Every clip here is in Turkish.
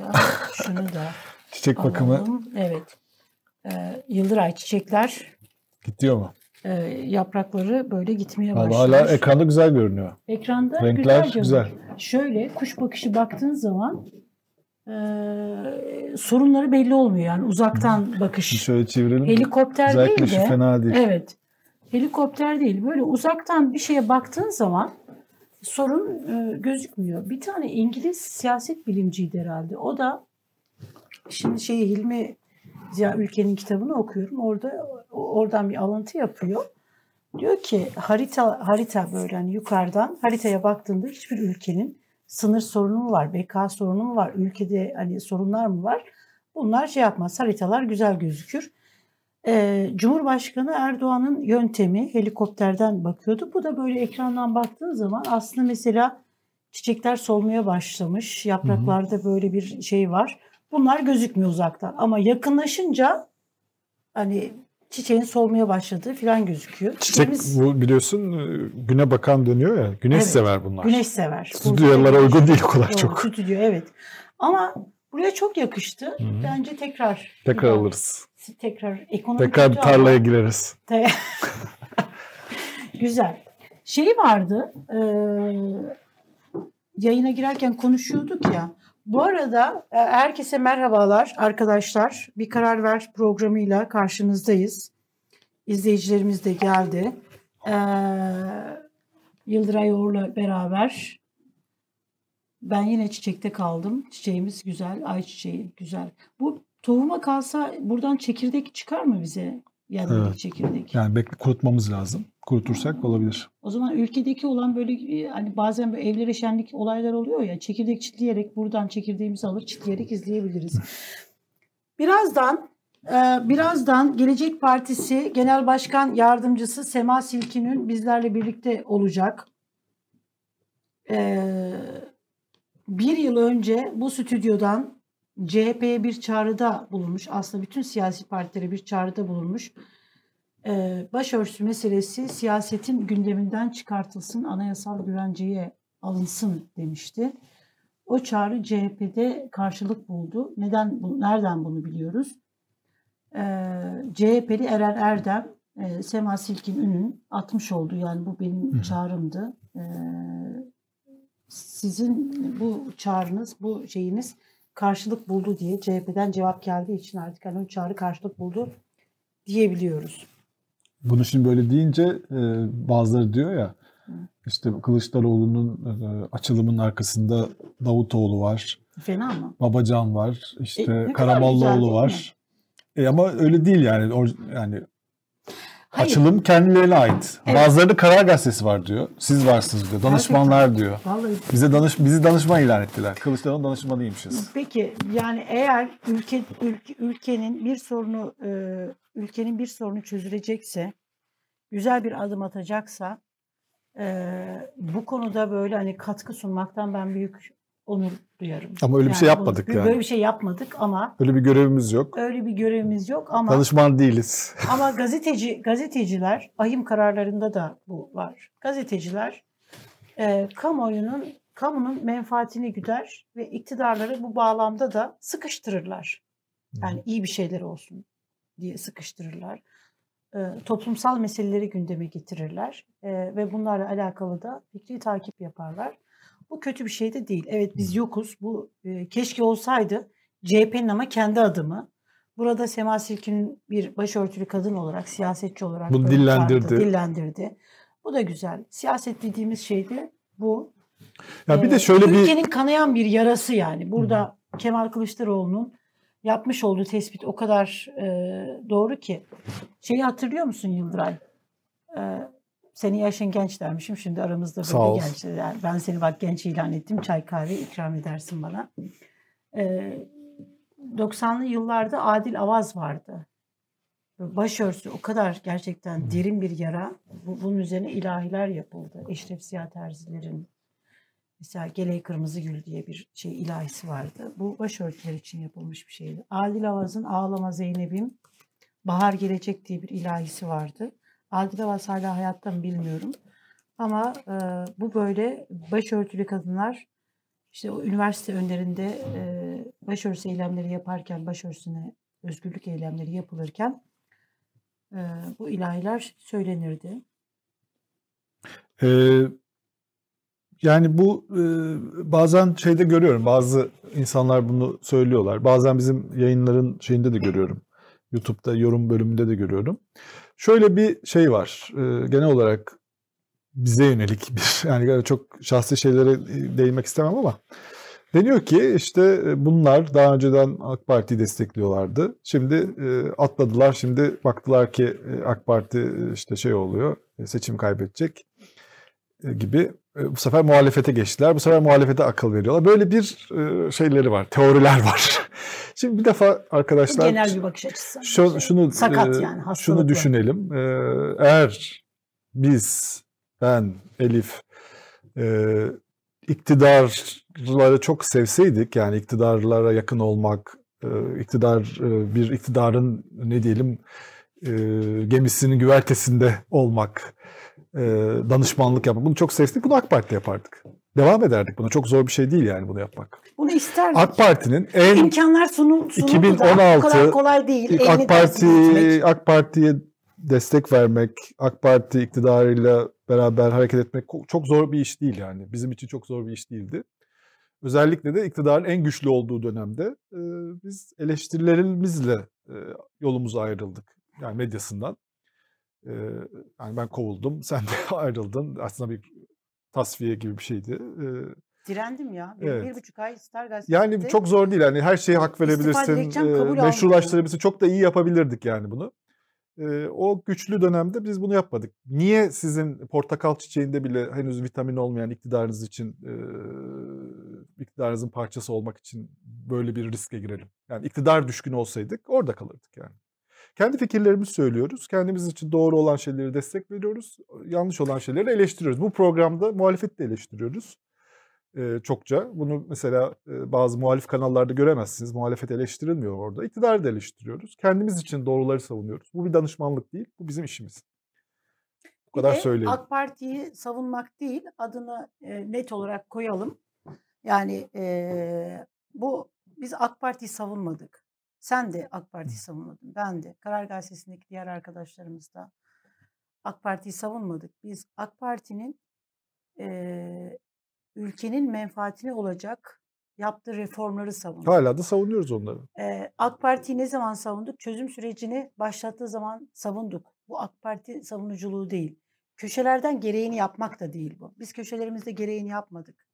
dakika. Şunu da Çiçek alalım. bakımı Evet. Ee, Yıldıray çiçekler gidiyor mu? e, yaprakları böyle gitmeye Vallahi başlar. hala ekranda güzel görünüyor. Ekranda Renkler güzel, güzel. görünüyor. Şöyle kuş bakışı baktığın zaman e, sorunları belli olmuyor. Yani uzaktan bakış. Şöyle çevirelim. Helikopter Özellikle değil de fena değil. evet. Helikopter değil. Böyle uzaktan bir şeye baktığın zaman sorun e, gözükmüyor. Bir tane İngiliz siyaset bilimciydi herhalde. O da şimdi şey Hilmi Ziya Ülke'nin kitabını okuyorum. Orada oradan bir alıntı yapıyor. Diyor ki harita harita böyle hani yukarıdan haritaya baktığında hiçbir ülkenin sınır sorunu mu var, beka sorunu mu var, ülkede hani sorunlar mı var? Bunlar şey yapmaz. Haritalar güzel gözükür. Ee, Cumhurbaşkanı Erdoğan'ın yöntemi helikopterden bakıyordu. Bu da böyle ekrandan baktığın zaman aslında mesela çiçekler solmaya başlamış. Yapraklarda böyle bir şey var. Bunlar gözükmüyor uzaktan ama yakınlaşınca hani çiçeğin solmaya başladığı falan gözüküyor. Çiçek Çiçeğimiz bu biliyorsun e, güne bakan dönüyor ya. Güneş Evet, sever bunlar. güneş sever. Stüdyolara uygun değil o kadar Doğru, çok. Stüdyo evet. Ama buraya çok yakıştı. Bence tekrar Tekrar alırız. Tekrar ekonomi Tekrar kötü ama- tarlaya gireriz. Güzel. Şey vardı, e, yayına girerken konuşuyorduk ya. Bu arada e, herkese merhabalar arkadaşlar. Bir Karar Ver programıyla karşınızdayız. İzleyicilerimiz de geldi. E, Yıldıray Uğur'la beraber ben yine çiçekte kaldım. Çiçeğimiz güzel, ayçiçeği güzel. Bu tohuma kalsa buradan çekirdek çıkar mı bize? Yani Evet. çekirdek. Yani bekle kurutmamız lazım. Kurutursak olabilir. O zaman ülkedeki olan böyle e, hani bazen böyle evlere şenlik olaylar oluyor ya çekirdek çitleyerek buradan çekirdeğimizi alır çitleyerek izleyebiliriz. Birazdan e, birazdan Gelecek Partisi Genel Başkan Yardımcısı Sema Silkin'ün bizlerle birlikte olacak. E, bir yıl önce bu stüdyodan CHP'ye bir çağrıda bulunmuş. Aslında bütün siyasi partilere bir çağrıda bulunmuş. Ee, başörtüsü meselesi siyasetin gündeminden çıkartılsın, anayasal güvenceye alınsın demişti. O çağrı CHP'de karşılık buldu. Neden, bu- nereden bunu biliyoruz? Ee, CHP'li Eren Erdem, e, Sema Silkin Ün'ün atmış olduğu, yani bu benim Hı. çağrımdı. Ee, sizin bu çağrınız, bu şeyiniz karşılık buldu diye CHP'den cevap geldiği için artık hani o çağrı karşılık buldu diyebiliyoruz. Bunu şimdi böyle deyince e, bazıları diyor ya işte Kılıçdaroğlu'nun e, açılımın arkasında Davutoğlu var, Fena mı? Babacan var, işte E, Karamollaoğlu var. E, ama öyle değil yani. Or- yani Hayır. açılım kendilerine ait. Evet. Bazıları Karar Gazetesi var diyor. Siz varsınız diyor. Danışmanlar diyor. Vallahi Bize danış bizi danışman ilan ettiler. Kılıçdaroğlu'nun danışmanıymışız. Peki yani eğer ülke, ülke ülkenin bir sorunu e, ülkenin bir sorunu çözülecekse güzel bir adım atacaksa e, bu konuda böyle hani katkı sunmaktan ben büyük onur duyarım. Ama öyle bir şey yapmadık yani. Böyle bir şey yapmadık ama Öyle bir görevimiz yok. öyle bir görevimiz yok ama Danışman değiliz. Ama gazeteci gazeteciler ahim kararlarında da bu var. Gazeteciler e, kamuoyunun kamunun menfaatini güder ve iktidarları bu bağlamda da sıkıştırırlar. Yani iyi bir şeyler olsun diye sıkıştırırlar. E, toplumsal meseleleri gündeme getirirler E, ve bunlarla alakalı da fikri takip yaparlar. Bu kötü bir şey de değil. Evet biz yokuz. Bu e, keşke olsaydı CHP'nin ama kendi adımı. Burada Sema Silkin'in bir başörtülü kadın olarak, siyasetçi olarak Bunu dillendirdi. çağırdı, dillendirdi. Bu da güzel. Siyaset dediğimiz şey de bu. Ya bir Ee, de şöyle bir Ülkenin kanayan bir yarası yani. Burada Kemal Kılıçdaroğlu'nun yapmış olduğu tespit o kadar e, doğru ki. Şeyi hatırlıyor musun Yıldıray? E, senin yaşın genç dermişim. Şimdi aramızda Sağ böyle ol. genç. Yani ben seni bak genç ilan ettim. Çay kahve ikram edersin bana. E, 90'lı yıllarda Adil Avaz vardı. Başörtüsü o kadar gerçekten derin bir yara. Bu, bunun üzerine ilahiler yapıldı. Eşref Ziya Terziler'in mesela Geley Kırmızı Gül diye bir şey ilahisi vardı. Bu başörtüler için yapılmış bir şeydi. Adil Avaz'ın Ağlama Zeynep'im Bahar Gelecek diye bir ilahisi vardı. Adil Avaz hala hayatta mı bilmiyorum. Ama e, bu böyle başörtülü kadınlar işte o üniversite önlerinde e, başörtüsü eylemleri yaparken, başörtüsüne özgürlük eylemleri yapılırken e, bu ilahiler söylenirdi. Ee, yani bu e, bazen şeyde görüyorum. Bazı insanlar bunu söylüyorlar. Bazen bizim yayınların şeyinde de görüyorum. YouTube'da yorum bölümünde de görüyorum. Şöyle bir şey var. E, genel olarak bize yönelik bir yani çok şahsi şeylere değinmek istemem ama deniyor ki işte bunlar daha önceden AK Parti'yi destekliyorlardı. Şimdi e, atladılar. Şimdi baktılar ki e, AK Parti işte şey oluyor. Seçim kaybedecek gibi bu sefer muhalefete geçtiler. Bu sefer muhalefete akıl veriyorlar. Böyle bir şeyleri var, teoriler var. Şimdi bir defa arkadaşlar genel bir bakış açısı. Şu, şunu sakat yani Şunu düşünelim. Eğer biz ben Elif iktidarları çok sevseydik yani iktidarlara yakın olmak, iktidar bir iktidarın ne diyelim gemisinin güvertesinde olmak e, danışmanlık yapmak. Bunu çok sevdik. Bunu AK Parti yapardık. Devam ederdik buna. Çok zor bir şey değil yani bunu yapmak. Bunu isterdik. AK Parti'nin en imkanlar sunul, 2016 bu kadar kolay değil. AK Parti AK Parti'ye destek vermek, AK Parti iktidarıyla beraber hareket etmek çok zor bir iş değil yani. Bizim için çok zor bir iş değildi. Özellikle de iktidarın en güçlü olduğu dönemde e, biz eleştirilerimizle e, yolumuza ayrıldık. Yani medyasından yani ben kovuldum, sen de ayrıldın. Aslında bir tasfiye gibi bir şeydi. Direndim ya. Bir, evet. bir buçuk ay Star Gazete'de. Yani çok zor değil. Yani her şeyi hak verebilirsin. E, meşrulaştırabilirsin. Çok da iyi yapabilirdik yani bunu. E, o güçlü dönemde biz bunu yapmadık. Niye sizin portakal çiçeğinde bile henüz vitamin olmayan iktidarınız için e, iktidarınızın parçası olmak için böyle bir riske girelim? Yani iktidar düşkün olsaydık orada kalırdık yani. Kendi fikirlerimizi söylüyoruz. Kendimiz için doğru olan şeyleri destek veriyoruz. Yanlış olan şeyleri eleştiriyoruz. Bu programda muhalefeti de eleştiriyoruz. Ee, çokça. Bunu mesela e, bazı muhalif kanallarda göremezsiniz. Muhalefet eleştirilmiyor orada. İktidarı da eleştiriyoruz. Kendimiz için doğruları savunuyoruz. Bu bir danışmanlık değil. Bu bizim işimiz. Bu kadar söyleyeyim. AK Parti'yi savunmak değil. Adını e, net olarak koyalım. Yani e, bu biz AK Parti'yi savunmadık. Sen de AK Parti'yi savunmadın. Ben de. Karar Gazetesi'ndeki diğer arkadaşlarımız da AK Parti'yi savunmadık. Biz AK Parti'nin e, ülkenin menfaatine olacak yaptığı reformları savunduk. Hala da savunuyoruz onları. E, AK Parti'yi ne zaman savunduk? Çözüm sürecini başlattığı zaman savunduk. Bu AK Parti savunuculuğu değil. Köşelerden gereğini yapmak da değil bu. Biz köşelerimizde gereğini yapmadık.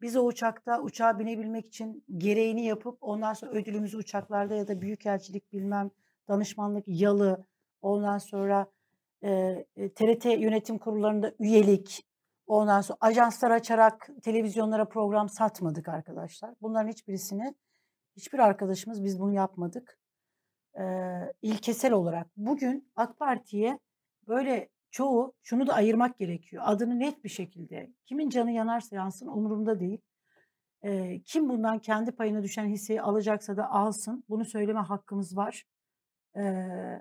Biz o uçakta uçağa binebilmek için gereğini yapıp ondan sonra ödülümüzü uçaklarda ya da büyükelçilik bilmem danışmanlık yalı ondan sonra e, TRT yönetim kurullarında üyelik ondan sonra ajanslar açarak televizyonlara program satmadık arkadaşlar. Bunların hiçbirisini hiçbir arkadaşımız biz bunu yapmadık. E, ilkesel olarak bugün AK Parti'ye böyle çoğu şunu da ayırmak gerekiyor. Adını net bir şekilde kimin canı yanarsa yansın umurumda değil. E, kim bundan kendi payına düşen hisseyi alacaksa da alsın. Bunu söyleme hakkımız var. E, e,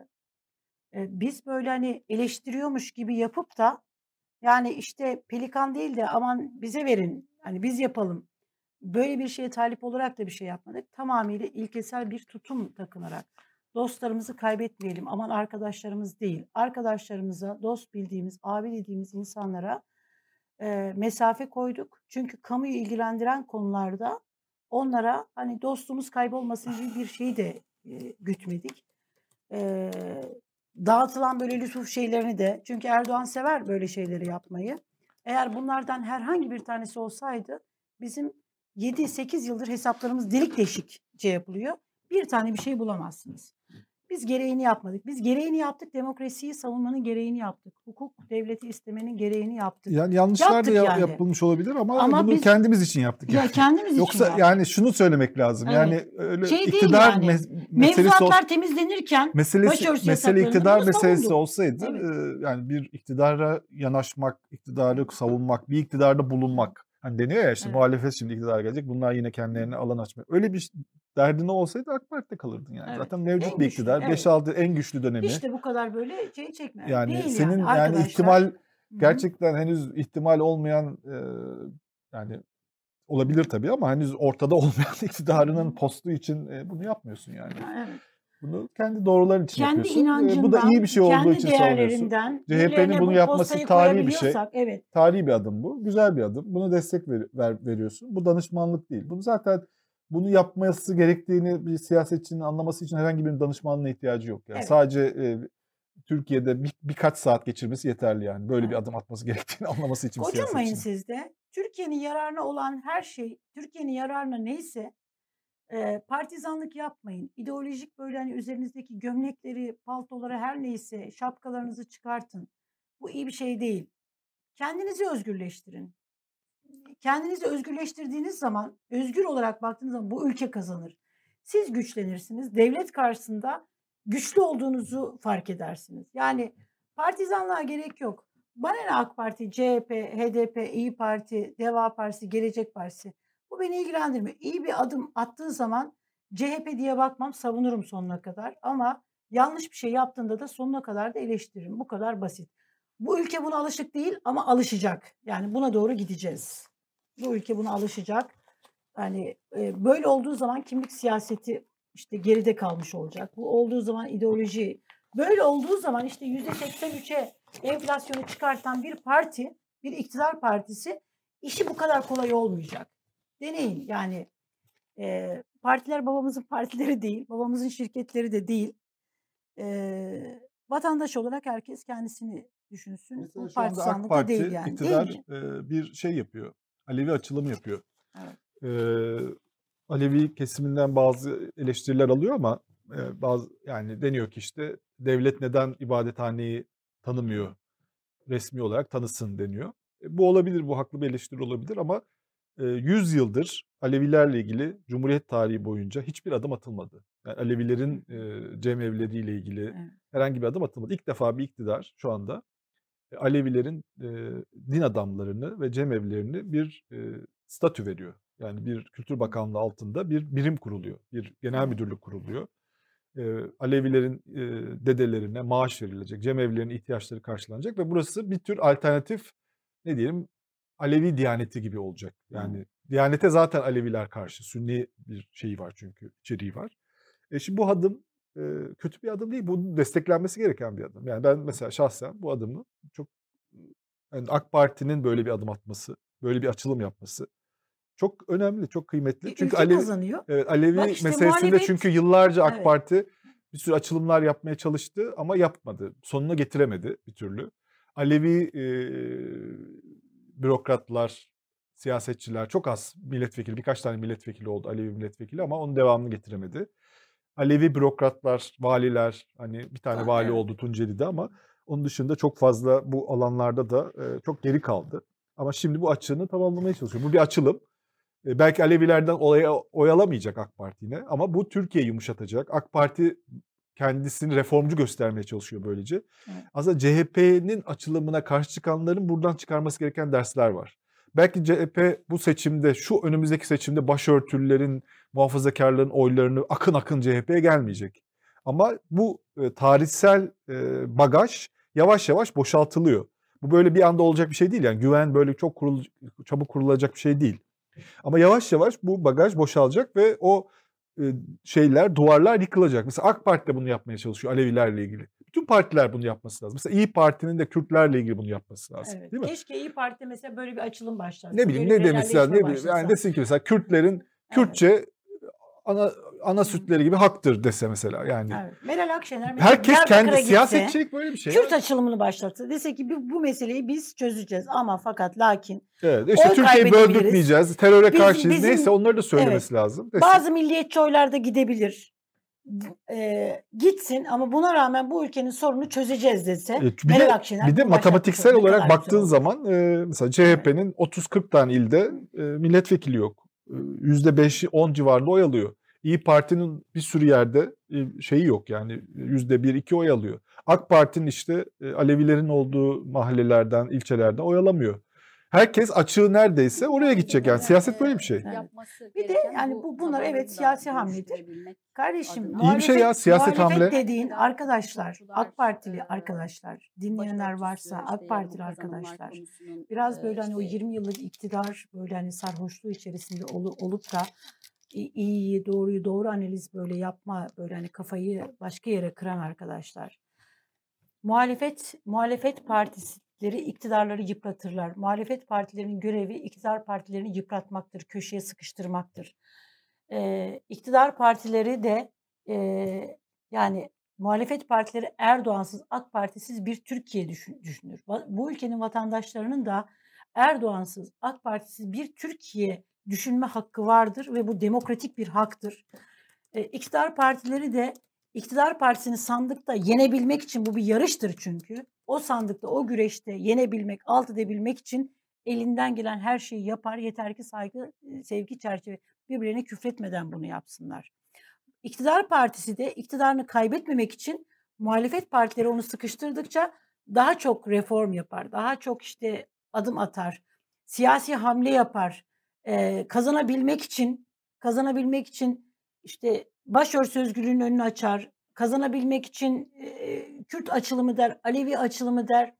biz böyle hani eleştiriyormuş gibi yapıp da yani işte pelikan değil de aman bize verin. Hani biz yapalım. Böyle bir şeye talip olarak da bir şey yapmadık. Tamamıyla ilkesel bir tutum takınarak Dostlarımızı kaybetmeyelim. Aman arkadaşlarımız değil. Arkadaşlarımıza, dost bildiğimiz, abi dediğimiz insanlara e, mesafe koyduk. Çünkü kamuyu ilgilendiren konularda onlara hani dostumuz kaybolmasın gibi bir şeyi de e, gütmedik. E, dağıtılan böyle lütuf şeylerini de çünkü Erdoğan sever böyle şeyleri yapmayı. Eğer bunlardan herhangi bir tanesi olsaydı bizim 7-8 yıldır hesaplarımız delik deşikçe yapılıyor. Bir tane bir şey bulamazsınız. Biz gereğini yapmadık. Biz gereğini yaptık. Demokrasiyi savunmanın gereğini yaptık. Hukuk devleti istemenin gereğini yaptık. Yani yanlışlar yaptık da yani. yapılmış olabilir ama, ama bunu biz, kendimiz için yaptık. Yani. Ya kendimiz Yoksa için yani yaptık. şunu söylemek lazım. Evet. Yani öyle şey iktidar yani. mes- mevzuatlar temizlenirken meselesi, mesele iktidar meselesi savunduk. olsaydı evet. e, yani bir iktidara yanaşmak, iktidarı savunmak, bir iktidarda bulunmak Hani deniyor ya işte evet. muhalefet şimdi iktidar gelecek. Bunlar yine kendilerine alan açmıyor. Öyle bir derdine olsaydı AK Parti'de kalırdın yani. Evet. Zaten mevcut en bir iktidar. Evet. 5-6 en güçlü dönemi. İşte bu kadar böyle şey çekme. Yani Değil senin yani, yani ihtimal gerçekten henüz ihtimal olmayan e, yani olabilir tabii ama henüz ortada olmayan iktidarının postu için e, bunu yapmıyorsun yani. Evet. Bunu kendi doğruların için Kendi yapıyorsun. E, inancından, bu da iyi bir şey olduğu için savunuyorsun. CHP'nin bunu bu yapması tarihi bir şey. Evet. Tarihi bir adım bu. Güzel bir adım. Buna destek ver, ver- veriyorsun. Bu danışmanlık değil. Bunu zaten bunu yapması gerektiğini bir siyasetçinin anlaması için herhangi bir danışmanlığa ihtiyacı yok. Yani Evet. sadece e, Türkiye'de bir, birkaç saat geçirmesi yeterli yani. Böyle bir adım atması gerektiğini anlaması için bir Gocunmayın siyasetçinin. siz de. Türkiye'nin yararına olan her şey, Türkiye'nin yararına neyse e, partizanlık yapmayın. İdeolojik böyle hani üzerinizdeki gömlekleri, paltoları her neyse şapkalarınızı çıkartın. Bu iyi bir şey değil. Kendinizi özgürleştirin. Kendinizi özgürleştirdiğiniz zaman, özgür olarak baktığınız zaman bu ülke kazanır. Siz güçlenirsiniz. Devlet karşısında güçlü olduğunuzu fark edersiniz. Yani partizanlığa gerek yok. Bana ne AK Parti, CHP, HDP, İyi Parti, Deva Partisi, Gelecek Partisi. Bu beni ilgilendirmiyor. İyi bir adım attığı zaman CHP diye bakmam, savunurum sonuna kadar. Ama yanlış bir şey yaptığında da sonuna kadar da eleştiririm. Bu kadar basit. Bu ülke buna alışık değil ama alışacak. Yani buna doğru gideceğiz. Bu ülke buna alışacak. Yani e, böyle olduğu zaman kimlik siyaseti işte geride kalmış olacak. Bu olduğu zaman ideoloji, böyle olduğu zaman işte yüzde 83'e enflasyonu çıkartan bir parti, bir iktidar partisi işi bu kadar kolay olmayacak. Deneyin yani e, partiler babamızın partileri değil, babamızın şirketleri de değil. E, vatandaş olarak herkes kendisini düşünsün. Mesela Bu şu anda AK Parti değil yani. iktidar Değil mi? e, bir şey yapıyor. Alevi açılımı yapıyor. Evet. E, Alevi kesiminden bazı eleştiriler alıyor ama e, bazı yani deniyor ki işte devlet neden ibadethaneyi tanımıyor resmi olarak tanısın deniyor. E, bu olabilir, bu haklı bir eleştiri olabilir ama e, 100 yıldır Alevilerle ilgili Cumhuriyet tarihi boyunca hiçbir adım atılmadı. Yani Alevilerin e, cemevleriyle ilgili Evet. herhangi bir adım atılmadı. İlk defa bir iktidar şu anda Alevilerin e, din adamlarını ve cemevlerini bir e, statü veriyor. Yani bir Kültür Bakanlığı altında bir birim kuruluyor. Bir genel müdürlük kuruluyor. E, Alevilerin e, dedelerine maaş verilecek, cemevlerinin ihtiyaçları karşılanacak ve burası bir tür alternatif ne diyelim Alevi diyaneti gibi olacak. Yani diyanete zaten Aleviler karşı. Sünni bir şeyi var çünkü içeriği var. E şimdi bu adım e, kötü bir adım değil. Bunun desteklenmesi gereken bir adım. Yani ben mesela şahsen bu adımı çok yani AK Parti'nin böyle bir adım atması, böyle bir açılım yapması çok önemli, çok kıymetli. Bir Çünkü Alevi, kazanıyor. Evet, Alevi Bak işte meselesinde muhalefet- çünkü yıllarca AK Evet. Parti bir sürü açılımlar yapmaya çalıştı ama yapmadı. Sonuna getiremedi bir türlü. Alevi e, bürokratlar, siyasetçiler çok az milletvekili, birkaç tane milletvekili oldu Alevi milletvekili ama onun devamını getiremedi. Alevi bürokratlar, valiler, hani bir tane Ha, vali oldu Tunceli'de ama onun dışında çok fazla bu alanlarda da e, çok geri kaldı. Ama şimdi bu açığını tamamlamaya çalışıyor. Bu bir açılım. E, belki Alevilerden olaya oyalamayacak AK Parti yine ama bu Türkiye'yi yumuşatacak. AK Parti kendisini reformcu göstermeye çalışıyor böylece. Evet. Aslında CHP'nin açılımına karşı çıkanların buradan çıkarması gereken dersler var. Belki CHP bu seçimde, şu önümüzdeki seçimde başörtülerin, muhafazakarların oylarını akın akın CHP'ye gelmeyecek. Ama bu e, tarihsel e, bagaj yavaş yavaş boşaltılıyor. Bu böyle bir anda olacak bir şey değil. Yani güven böyle çok kurul, çabuk kurulacak bir şey değil. Ama yavaş yavaş bu bagaj boşalacak ve o e, şeyler, duvarlar yıkılacak. Mesela AK Parti de bunu yapmaya çalışıyor Alevilerle ilgili. Bütün partiler bunu yapması lazım. Mesela İyi Parti'nin de Kürtlerle ilgili bunu yapması lazım. Evet. Değil mi? Keşke İyi Parti mesela böyle bir açılım başlatsa. Ne bileyim böyle ne demesi lazım? Ne bileyim, yani desin ki mesela Kürtlerin Kürtçe ana ana sütleri gibi haktır dese mesela yani. Evet. Meral Akşener Herkes kendi siyasetçilik böyle bir şey. Kürt açılımını başlatsa. Dese ki bu, bu meseleyi biz çözeceğiz ama fakat lakin Evet, işte Türkiye'yi böldürtmeyeceğiz, teröre Bizim- karşıyız. bizim- Neyse onları da söylemesi lazım. Desin. bazı milliyetçi oylar da gidebilir. Ee, gitsin ama buna rağmen bu ülkenin sorunu çözeceğiz dese. E, bir Meral de, Akşener bir de matematiksel olarak baktığın zaman e, mesela CHP'nin 30-40 tane ilde e, milletvekili yok. E, %5'i 10 civarında oy alıyor. İyi Parti'nin bir sürü yerde şeyi yok yani %1-2 oy alıyor. AK Parti'nin işte Alevilerin olduğu mahallelerden, ilçelerden oy alamıyor. Herkes açığı neredeyse oraya gidecek yani. Siyaset böyle bir şey. Evet. Bir de yani bu bunlar evet siyasi hamledir. Kardeşim İyi bir şey ya, siyaset muhalefet hamle. dediğin arkadaşlar, AK Partili arkadaşlar, dinleyenler varsa AK Partili arkadaşlar biraz böyle hani o 20 yıllık iktidar böyle hani sarhoşluğu içerisinde olu- olup da iyiyi doğruyu doğru analiz böyle yapma böyle hani kafayı başka yere kıran arkadaşlar. Muhalefet muhalefet partileri iktidarları yıpratırlar. Muhalefet partilerinin görevi iktidar partilerini yıpratmaktır, köşeye sıkıştırmaktır. Ee, iktidar partileri de e, yani muhalefet partileri Erdoğansız, AK Partisiz bir Türkiye düşün- düşünür. Bu ülkenin vatandaşlarının da Erdoğansız, AK Partisiz bir Türkiye düşünme hakkı vardır ve bu demokratik bir haktır. E, iktidar partileri de iktidar partisini sandıkta yenebilmek için bu bir yarıştır çünkü. O sandıkta, o güreşte yenebilmek, alt edebilmek için elinden gelen her şeyi yapar. Yeter ki saygı, sevgi çerçeve birbirlerine küfretmeden bunu yapsınlar. İktidar partisi de iktidarını kaybetmemek için muhalefet partileri onu sıkıştırdıkça daha çok reform yapar, daha çok işte adım atar, siyasi hamle yapar. Ee, kazanabilmek için, kazanabilmek için işte başörtüsü özgürlüğünün önünü açar, kazanabilmek için e, Kürt açılımı der, Alevi açılımı der.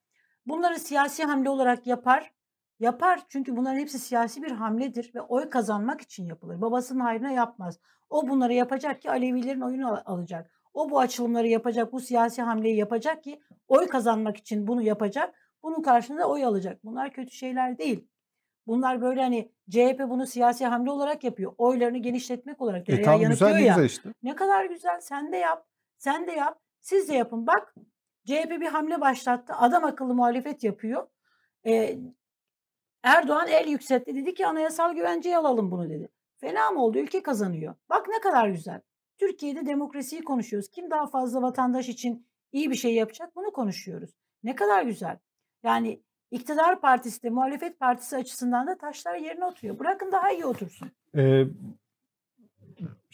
Bunları siyasi hamle olarak yapar. Yapar çünkü bunların hepsi siyasi bir hamledir ve oy kazanmak için yapılır. Babasının hayrına yapmaz. O bunları yapacak ki Alevilerin oyunu al- alacak. O bu açılımları yapacak, bu siyasi hamleyi yapacak ki oy kazanmak için bunu yapacak. Bunun karşılığında oy alacak. Bunlar kötü şeyler değil. Bunlar böyle hani CHP bunu siyasi hamle olarak yapıyor. Oylarını genişletmek olarak. E yanıtıyor güzel ya. güzel işte. Ne kadar güzel. Sen de yap. Sen de yap. Siz de yapın. Bak CHP bir hamle başlattı. Adam akıllı muhalefet yapıyor. Ee, Erdoğan el yükseltti. Dedi ki anayasal güvenceye alalım bunu dedi. Fena mı oldu? Ülke kazanıyor. Bak ne kadar güzel. Türkiye'de demokrasiyi konuşuyoruz. Kim daha fazla vatandaş için iyi bir şey yapacak bunu konuşuyoruz. Ne kadar güzel. Yani iktidar partisi de muhalefet partisi açısından da taşlar yerine oturuyor. Bırakın daha iyi otursun. Ee,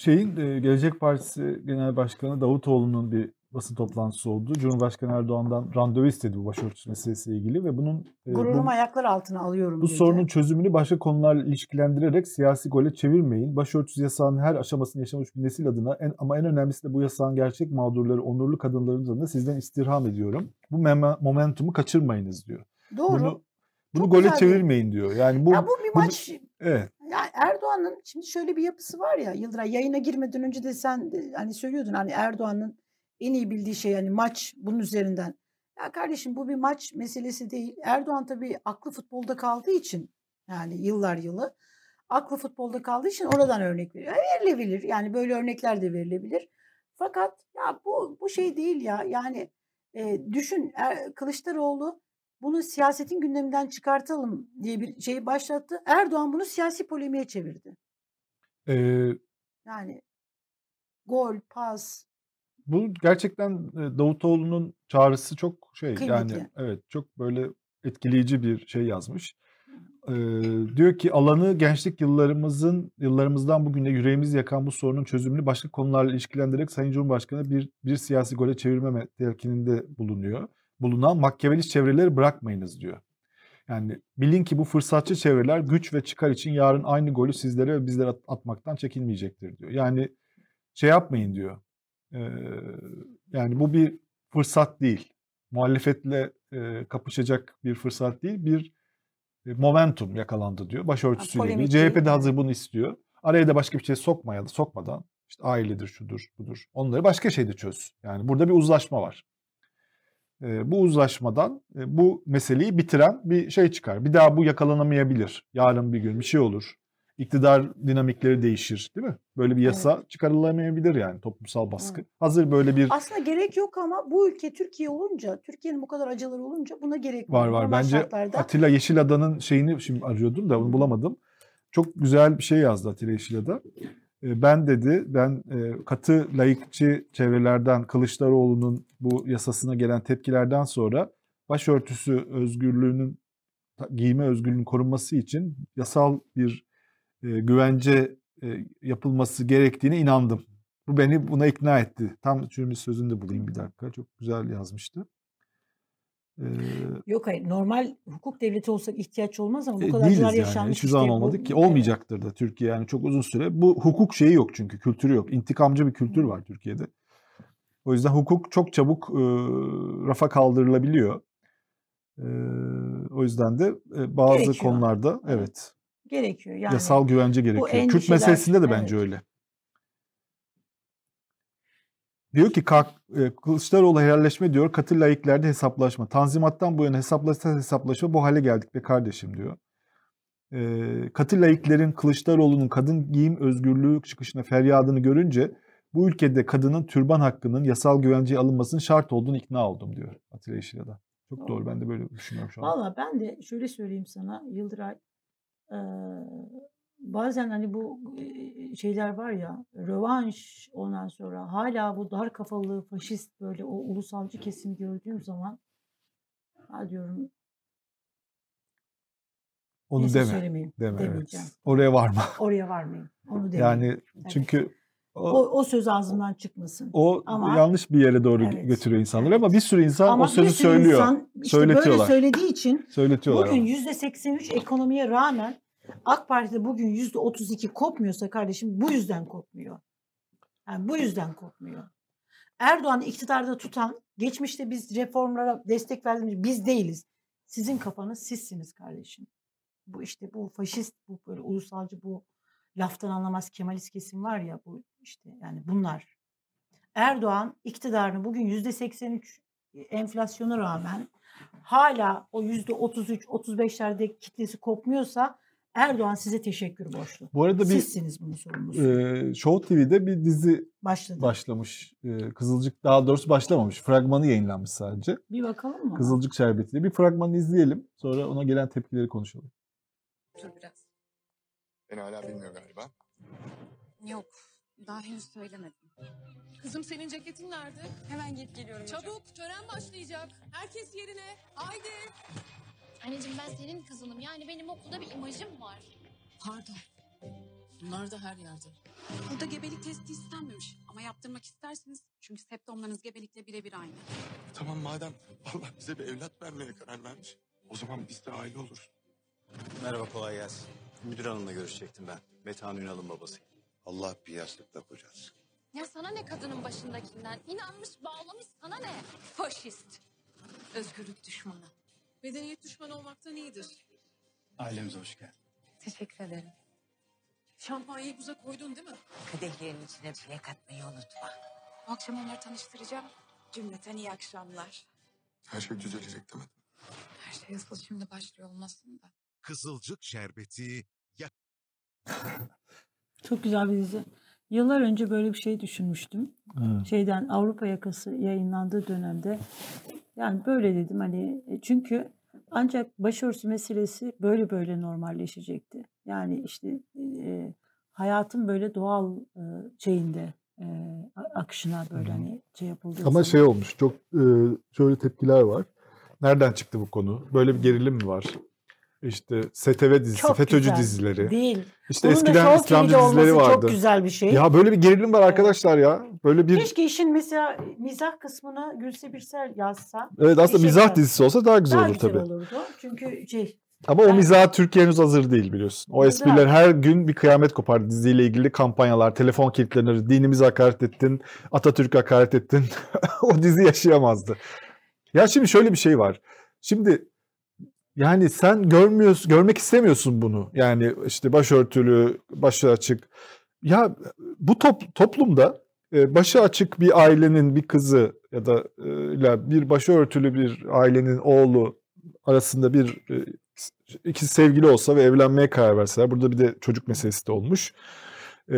şeyin e, Gelecek Partisi Genel Başkanı Davutoğlu'nun bir basın toplantısı oldu. Cumhurbaşkanı Erdoğan'dan randevu istedi bu başörtüsü meselesiyle ilgili ve bunun e, Gururumu bu, ayaklar altına alıyorum bu dedi. sorunun çözümünü başka konularla ilişkilendirerek siyasi gole çevirmeyin. Başörtüsü yasağının her aşamasını yaşamış bir nesil adına en, ama en önemlisi de bu yasağın gerçek mağdurları, onurlu kadınlarımız adına sizden istirham ediyorum. Bu mema- momentumu kaçırmayınız diyor. Doğru. Bunu bunu Çok gole güzel çevirmeyin diyor. Yani bu, ya bu bir bu- maç. evet. Yani Erdoğan'ın şimdi şöyle bir yapısı var ya Yıldıray yayına girmeden önce de sen de hani söylüyordun hani Erdoğan'ın en iyi bildiği şey hani maç bunun üzerinden. Ya kardeşim bu bir maç meselesi değil. Erdoğan tabii aklı futbolda kaldığı için yani yıllar yılı aklı futbolda kaldığı için oradan örnek veriyor. Verilebilir yani böyle örnekler de verilebilir. Fakat ya bu bu şey değil ya yani e, düşün Er- Kılıçdaroğlu bunu siyasetin gündeminden çıkartalım diye bir şeyi başlattı. Erdoğan bunu siyasi polemiğe çevirdi. Ee, Yani gol, pas, Bu gerçekten Davutoğlu'nun çağrısı çok şey Kıymetli. yani evet çok böyle etkileyici bir şey yazmış. Ee, diyor ki alanı gençlik yıllarımızın yıllarımızdan bugüne yüreğimizi yakan bu sorunun çözümünü başka konularla ilişkilendirerek Sayın Cumhurbaşkanı bir bir siyasi gole çevirme telkininde bulunuyor. Bulunan makyavelist çevreleri bırakmayınız diyor. Yani bilin ki bu fırsatçı çevreler güç ve çıkar için yarın aynı golü sizlere ve bizlere at- atmaktan çekinmeyecektir diyor. Yani şey yapmayın diyor. Ee, yani bu bir fırsat değil. Muhalefetle e, kapışacak bir fırsat değil. Bir e, momentum yakalandı diyor. Başörtüsüyle ilgili. CHP de hazır bunu istiyor. Araya da başka bir şey sokmayalım, sokmadan işte ailedir, şudur, budur. Onları başka şeyde çöz. Yani burada bir uzlaşma var. Ee, bu uzlaşmadan e, bu meseleyi bitiren bir şey çıkar. Bir daha bu yakalanamayabilir. Yarın bir gün bir şey olur. İktidar dinamikleri değişir, değil mi? Böyle bir yasa çıkarılamayabilir yani toplumsal baskı. Evet. Hazır böyle bir Aslında gerek yok ama bu ülke Türkiye olunca, Türkiye'nin bu kadar acıları olunca buna gerek Var var. Normal Bence şartlarda Atilla Yeşilada'nın şeyini şimdi arıyordum da onu bulamadım. Çok güzel bir şey yazdı Atilla Yeşilada. E, Ben dedi, ben e, katı layıkçı çevrelerden Kılıçdaroğlu'nun bu yasasına gelen tepkilerden sonra başörtüsü özgürlüğünün giyme özgürlüğünün korunması için yasal bir e, güvence yapılması gerektiğine inandım. Bu beni buna ikna etti. Tam bir sözünü de bulayım bir dakika. Çok güzel yazmıştı. Ee, Yok hayır normal hukuk devleti olsak ihtiyaç olmaz ama bu e, kadar değiliz yani. yaşanmış. Hiçbir zaman işte bu- olmadık ki. Olmayacaktır da Türkiye yani çok uzun süre. Bu hukuk şeyi yok çünkü kültürü yok. İntikamcı bir kültür var Türkiye'de. O yüzden hukuk çok çabuk e, rafa kaldırılabiliyor. E, o yüzden de e, bazı Gerekiyor. konularda Evet. Gerekiyor yani. yasal güvence gerekiyor. Kürt meselesinde de bence evet. öyle. Diyor ki Kalk- e, Kılıçdaroğlu helalleşme diyor, katı laiklerde hesaplaşma. Tanzimattan bu yana hesaplaşsa hesaplaşma bu hale geldik be kardeşim diyor. E, katı laiklerin Kılıçdaroğlu'nun kadın giyim özgürlüğü çıkışına feryadını görünce bu ülkede kadının türban hakkının yasal güvenceye alınmasının şart olduğunu ikna oldum diyor Atilla Yeşilada. Çok doğru ben de böyle düşünüyorum şu an. Valla ben de şöyle söyleyeyim sana Yıldıray. eee, bazen hani bu eee, şeyler var ya rövanş ondan sonra hala bu dar kafalı faşist böyle o ulusalcı kesim gördüğüm zaman ha diyorum Onu neyse deme. Deme evet. demeyeceğim. Oraya varma. Oraya varmayayım. Onu demeyeyim. Yani çünkü o, o, o söz ağzımdan çıkmasın. o Ama- yanlış bir yere doğru Evet, götürüyor insanları evet. ama bir sürü insan Ama o sözü bir sürü söylüyor. insan işte böyle Söyletiyorlar. söylediği için Söyletiyorlar. Bugün ama. %83 ekonomiye rağmen AK Parti'de bugün %32 kopmuyorsa kardeşim bu yüzden kopmuyor. Yani bu yüzden kopmuyor. Erdoğan'ı iktidarda tutan, geçmişte biz reformlara destek verdiğimiz biz değiliz. Sizin kafanız sizsiniz kardeşim. Bu işte bu faşist, bu böyle ulusalcı, bu laftan anlamaz Kemalist kesim var ya bu işte yani bunlar. Erdoğan iktidarını bugün %83 enflasyona rağmen hala o %33-35'lerde kitlesi kopmuyorsa Erdoğan size teşekkür borçlu. Bu arada bir Sizsiniz bunun sorumlusu. e, Show TV'de bir dizi Başladı. başlamış. E, Kızılcık daha doğrusu başlamamış. Fragmanı yayınlanmış sadece. Bir bakalım mı? Kızılcık Şerbeti diye. Bir fragmanı izleyelim. Sonra ona gelen tepkileri konuşalım. Dur biraz. Beni hala bilmiyor galiba. Yok. Daha henüz söylemedim. Kızım senin ceketin nerede? Hemen giyip geliyorum. hocam. Çabuk tören başlayacak. Herkes yerine. Haydi. Anneciğim ben senin kızınım. Yani benim okulda bir imajım var. Pardon. Bunlar da her yerde. Burada gebelik testi istenmemiş. Ama yaptırmak istersiniz. Çünkü septomlarınız gebelikle birebir aynı. Tamam madem Allah bize bir evlat vermeye karar vermiş. O zaman biz de aile oluruz. Merhaba kolay gelsin. Müdür hanımla görüşecektim ben. Metehan Ünal'ın babasıyım. Allah bir yastıkla kocasın. Ya sana ne kadının başındakinden? İnanmış bağlamış sana ne? Faşist. Özgürlük düşmanı. Medeniyet düşmanı olmaktan iyidir. Ailemize hoş geldin. Teşekkür ederim. Şampanyayı buza koydun değil mi? Kadehlerin içine bile katmayı unutma. Bu akşam onları tanıştıracağım. Cümleten iyi akşamlar. Her şey düzelecek demedim. Her şey asıl şimdi başlıyor olmasın da. Kızılcık Şerbeti Çok güzel bir dizi. Yıllar önce böyle bir şey düşünmüştüm. Evet. Şeyden Avrupa Yakası yayınlandığı dönemde yani böyle dedim hani e, çünkü ancak başörtüsü meselesi böyle böyle normalleşecekti. Yani işte e, hayatın böyle doğal e, şeyinde e, akışına böyle hani şey yapıldığı Ama zaman- şey olmuş çok e, şöyle tepkiler var. Nereden çıktı bu konu? Böyle bir gerilim mi var? İşte STV dizisi, Çok FETÖ'cü güzel. dizileri. değil. İşte Bunun eskiden Show İslam TV'de dizileri vardı. Çok güzel bir şey. Ya böyle bir gerilim var arkadaşlar ya. Böyle bir Keşke işin mesela mizah kısmını Gülse Birsel yazsa. evet aslında şey mizah var. dizisi olsa daha güzel Daha olur güzel tabii. olurdu. Çünkü şey Ama o mizah Türkiye henüz hazır değil biliyorsun. O espriler her gün bir kıyamet kopar diziyle ilgili kampanyalar, telefon kilitlenir, dinimize hakaret ettin, Atatürk'e hakaret ettin. o dizi yaşayamazdı. Ya şimdi şöyle bir şey var. Şimdi yani sen görmüyorsun, görmek istemiyorsun bunu. Yani işte başörtülü, başı açık. Ya bu top, toplumda e, başı açık bir ailenin bir kızı ya da e, bir başörtülü bir ailenin oğlu arasında bir e, ikisi sevgili olsa ve evlenmeye karar verseler. Burada bir de çocuk meselesi de olmuş. Ee,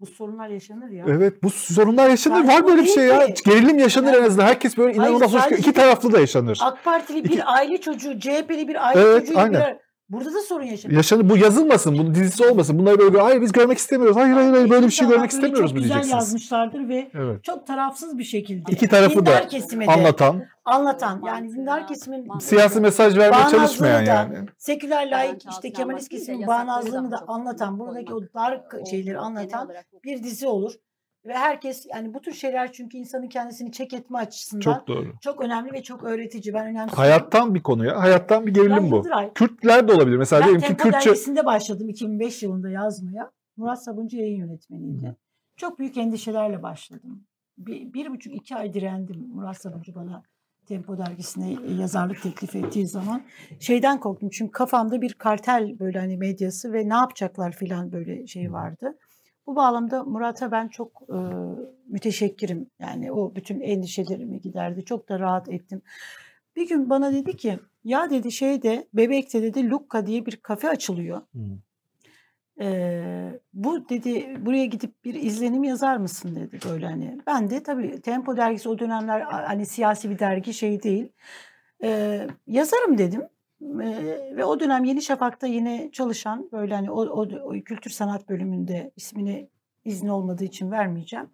bu sorunlar yaşanır ya. evet bu sorunlar yaşanır. Yani Var böyle bir şey ya. ki. Gerilim yaşanır Yani- en azından. Herkes böyle inanılmaz hoş İki taraflı da yaşanır. AK Partili bir İki- aile çocuğu, CHP'li bir aile Evet, çocuğu aynen. bir Burada da sorun yaşanır. Yaşanır. Bu yazılmasın. Bunun dizisi olmasın. Bunları böyle hayır biz görmek istemiyoruz. Hayır hayır, hayır böyle bir şey görmek istemiyoruz çok mu güzel diyeceksiniz. yazmışlardır ve Evet. çok tarafsız bir şekilde. İki tarafı da dindar de Anlatan, anlatan yani dindar kesimin siyasi mesaj vermeye çalışmayan da- yani. seküler laik işte Kemalist kesimin bağnazlığını da anlatan buradaki o dar şeyleri anlatan bir dizi olur. Ve herkes yani bu tür şeyler çünkü insanın kendisini çek etme açısından çok, Çok doğru. önemli ve çok öğretici. Ben önemsiyorum. Hayattan bir konuya, hayattan bir Ben gerilim bu. Yıldıray. Kürtler de olabilir. Mesela Ben diyelim ki Kürtçe dergisinde başladım 2005 yılında yazmaya. Murat Sabuncu yayın yönetmeniydi. Çok büyük endişelerle başladım. Bir, bir buçuk iki ay direndim Murat Sabuncu bana Tempo dergisine yazarlık teklif ettiği zaman. Şeyden korktum çünkü kafamda bir kartel böyle hani medyası ve ne yapacaklar filan böyle şey vardı. Bu bağlamda Murat'a ben çok e, müteşekkirim. Yani o bütün endişelerimi giderdi. Çok da rahat ettim. Bir gün bana dedi ki ya dedi şeyde Bebek'te dedi Lukka diye bir kafe açılıyor. Hmm. Ee, bu dedi buraya gidip bir izlenim yazar mısın dedi böyle hani. Ben de tabii Tempo dergisi o dönemler hani siyasi bir dergi şey değil. Ee, yazarım dedim. Ve o dönem Yeni Şafak'ta yine çalışan böyle hani o, o, o kültür sanat bölümünde ismini izni olmadığı için vermeyeceğim.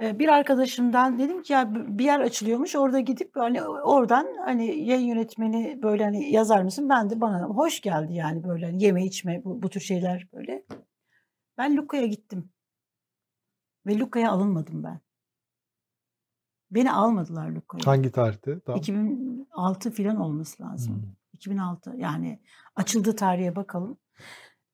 Bir arkadaşımdan dedim ki ya bir yer açılıyormuş orada gidip hani oradan hani yayın yönetmeni böyle hani yazar mısın? Ben de bana hoş geldi yani böyle hani yeme içme bu, bu tür şeyler böyle. Ben Luka'ya gittim. Ve Luka'ya alınmadım ben. Beni almadılar Luka'ya. hangi tarihte? Tamam. 2006 filan olması lazım. Hmm. 2006 yani açıldığı tarihe bakalım.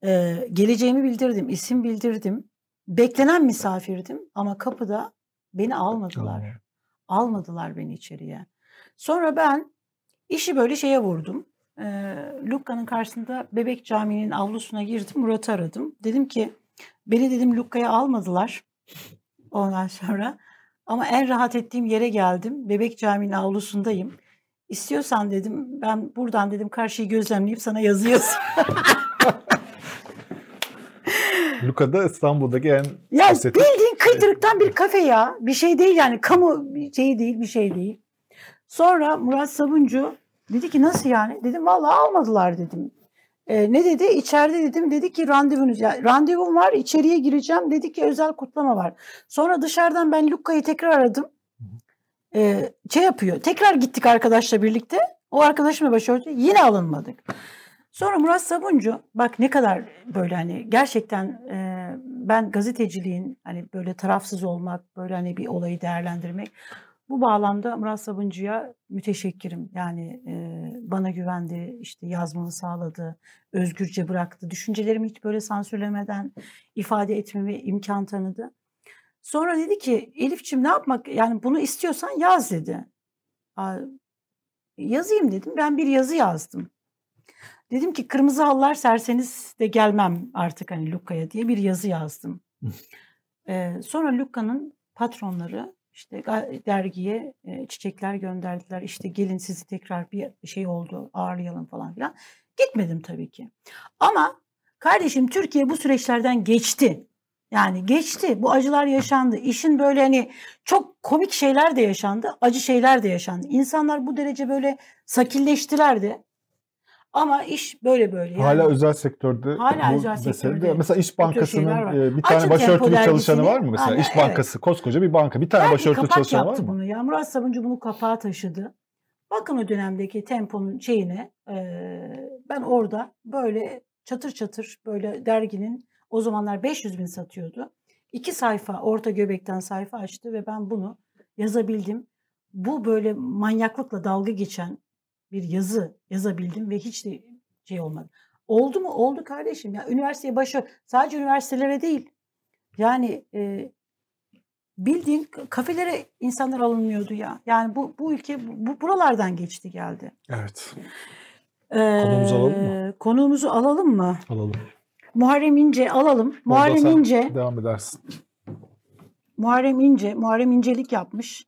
Ee, geleceğimi bildirdim, isim bildirdim. Beklenen misafirdim ama kapıda beni almadılar. Tamam. Almadılar beni içeriye. Sonra ben işi böyle şeye vurdum. Ee, Lukka'nın karşısında Bebek Camii'nin avlusuna girdim. Murat'ı aradım. Dedim ki beni dedim Lukka'ya almadılar. Ondan sonra ama en rahat ettiğim yere geldim. Bebek Camii'nin avlusundayım. İstiyorsan dedim ben buradan dedim karşıyı gözlemleyip sana yazı yazayım. Luka'da İstanbul'daki en Ya estetik- bildiğin kıydırıktan bir kafe ya. Bir şey değil yani kamu bir şey değil bir şey değil. Sonra Murat Sabuncu dedi ki nasıl yani? Dedim vallahi almadılar dedim. "E, ne dedi? İçeride dedim. Dedi ki randevunuz. Ya, randevum var içeriye gireceğim. Dedi ki özel kutlama var. Sonra dışarıdan ben Lukka'yı tekrar aradım. E, şey yapıyor. Tekrar gittik arkadaşla birlikte. O arkadaşımla başörtü. Yine alınmadık. Sonra Murat Sabuncu bak ne kadar böyle hani gerçekten e, ben gazeteciliğin hani böyle tarafsız olmak böyle hani bir olayı değerlendirmek bu bağlamda Murat Sabuncu'ya müteşekkirim. Yani e, bana güvendi, işte yazmamı sağladı, özgürce bıraktı. Düşüncelerimi hiç böyle sansürlemeden ifade etmeme imkan tanıdı. Sonra dedi ki Elifçim ne yapmak yani bunu istiyorsan yaz dedi. Yazayım dedim. Ben bir yazı yazdım. Dedim ki kırmızı hallar serseniz de gelmem artık hani Lukka'ya diye bir yazı yazdım. Ee, sonra Lukka'nın patronları işte dergiye e, çiçekler gönderdiler. İşte gelin sizi tekrar bir şey oldu ağırlayalım falan filan. Gitmedim tabii ki. Ama kardeşim Türkiye bu süreçlerden geçti. Yani geçti. Bu acılar yaşandı. İşin böyle hani çok komik şeyler de yaşandı. Acı şeyler de yaşandı. İnsanlar bu derece böyle sakilleştiler de. Ama iş böyle böyle. Yani. Hala özel sektörde Hala bu özel sektörde Mesela İş Bankası'nın e, bir tane başörtülü Tempo çalışanı var mı mesela? Aynen, İş evet. Bankası koskoca bir banka. Bir tane Belki başörtülü çalışanı var mı? bunu ya. Murat Sabuncu bunu kapağa taşıdı. Bakın o dönemdeki temponun şeyine eee, ben orada böyle çatır çatır böyle derginin o zamanlar 500 bin satıyordu. İki sayfa orta göbekten sayfa açtı ve ben bunu yazabildim. Bu böyle manyaklıkla dalga geçen bir yazı yazabildim ve hiç de şey olmadı. Oldu mu? Oldu kardeşim. Ya üniversiteye başı sadece üniversitelere değil. Yani e, bildiğin kafelere insanlar alınmıyordu ya. Yani bu bu ülke bu buralardan geçti geldi. Evet. Konuğumuzu alalım mı? Konuğumuzu alalım mı? Alalım. Muharrem İnce alalım. Muharrem İnce, devam edersin. Muharrem İnce, Muharrem İncelik yapmış.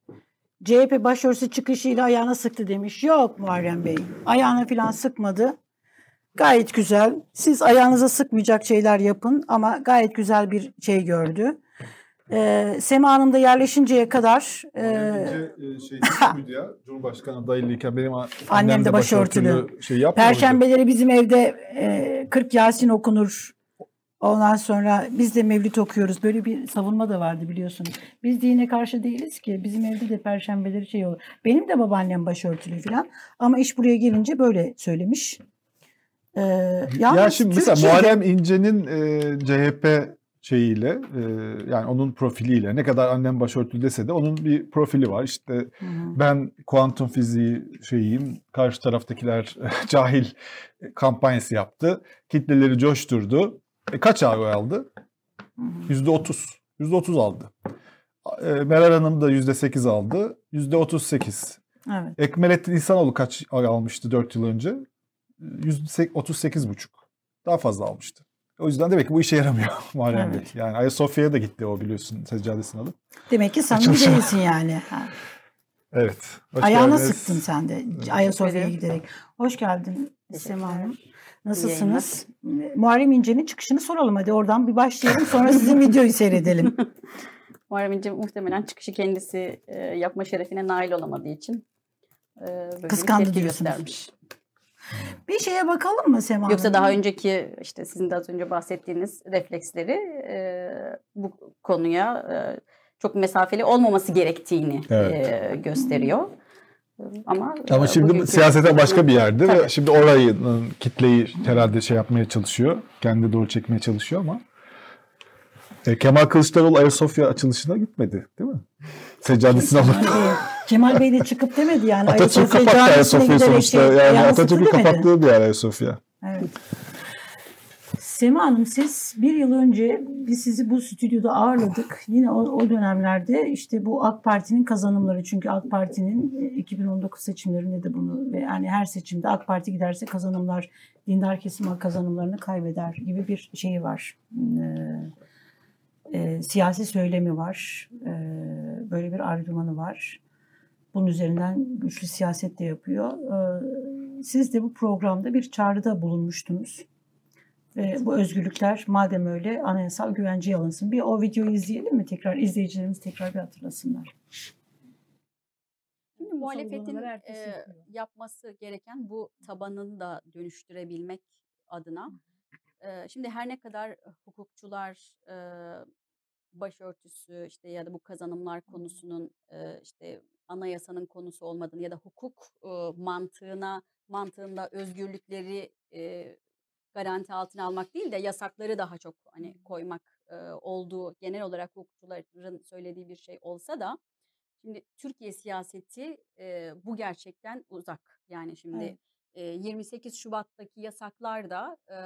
CHP başörtüsü çıkışıyla ayağına sıktı demiş. Yok Muharrem Bey. Ayağına falan sıkmadı. Gayet güzel. Siz ayağınıza sıkmayacak şeyler yapın ama gayet güzel bir şey gördü. Ee, Sema Hanım da yerleşinceye kadar e, şey muydu ya? Cumhurbaşkanı adaylıyken benim Annem de başörtülü. şey muydu? Perşembeleri bizim evde e, 40 Yasin okunur. Ondan sonra biz de mevlüt okuyoruz. Böyle bir savunma da vardı biliyorsun. Biz dine karşı değiliz ki. Bizim evde de perşembeleri şey olur. Benim de babaannem başörtülü falan. Ama iş buraya gelince böyle söylemiş. Ee, Ya şimdi mesela Türkiye'de- Muharrem İnce'nin e, CHP şeyiyle e, yani onun profiliyle ne kadar annem başörtülü dese de onun bir profili var. İşte Hı hı. ben kuantum fiziği şeyiyim, karşı taraftakiler cahil kampanyası yaptı. Kitleleri coşturdu. E, kaç oy aldı? Yüzde otuz. Yüzde otuz aldı. E, Meral Hanım da yüzde sekiz aldı. Yüzde otuz sekiz. Evet. Ekmelettin İhsanoğlu kaç oy almıştı dört yıl önce? Yüzde otuz sekiz buçuk. Daha fazla almıştı. O yüzden demek ki bu işe yaramıyor Muharrem Evet. Bey. Yani Ayasofya'ya da gitti o biliyorsun seccadesini alıp. Demek ki samimi Açılışa. değilsin yani. Ha. Evet. hoş Ayağına geldiniz. sıktın sen de. Ayasofya'ya giderek. Hoş geldin Sema Hanım. Nasılsınız? yayınlar. Muharrem İnce'nin çıkışını soralım hadi oradan bir başlayalım sonra sizin videoyu seyredelim. Muharrem İnce muhtemelen çıkışı kendisi e, yapma şerefine nail olamadığı için e, böyle bir Kıskandı diyorsunuz. göstermiş. Bir şeye bakalım mı Sema Yoksa daha önceki işte sizin de az önce bahsettiğiniz refleksleri e, bu konuya e, çok mesafeli olmaması gerektiğini Evet. e, gösteriyor. Ama, Ama e, şimdi siyasete başka bir yerde ve şimdi orayı kitleyi herhalde şey yapmaya çalışıyor. Kendi doğru çekmeye çalışıyor ama e, Kemal Kılıçdaroğlu Ayasofya açılışına gitmedi değil mi? Seccadesini alıp. Kemal Bey, Kemal Bey de çıkıp demedi yani. Atatürk Ayasofya kapattı giderek sonuçta. şey, Yani demedi. kapattığı bir yer Ayasofya. Evet. Sema Hanım siz bir yıl önce biz sizi bu stüdyoda ağırladık. Yine o, o dönemlerde işte bu AK Parti'nin kazanımları çünkü AK Parti'nin e, 2019 seçimlerinde de bunu ve yani her seçimde AK Parti giderse kazanımlar dindar kesim kazanımlarını kaybeder gibi bir şeyi var. Ee, e, siyasi söylemi var. Ee, böyle bir argümanı var. Bunun üzerinden güçlü siyaset de yapıyor. Ee, siz de bu programda bir çağrıda bulunmuştunuz. Ve bu özgürlükler madem öyle anayasal güvenceye alınsın. Bir o videoyu izleyelim mi tekrar? izleyicilerimiz tekrar bir hatırlasınlar. Şimdi muhalefetin e, yapıyor. yapması gereken bu tabanını da dönüştürebilmek adına. E, şimdi her ne kadar hukukçular e, başörtüsü işte ya da bu kazanımlar konusunun e, işte anayasanın konusu olmadığını ya da hukuk e, mantığına mantığında özgürlükleri e, garanti altına almak değil de yasakları daha çok hani koymak e, olduğu genel olarak hukukçuların söylediği bir şey olsa da Şimdi Türkiye siyaseti e, bu gerçekten uzak. Yani şimdi Evet. e, 28 Şubat'taki yasaklar da e,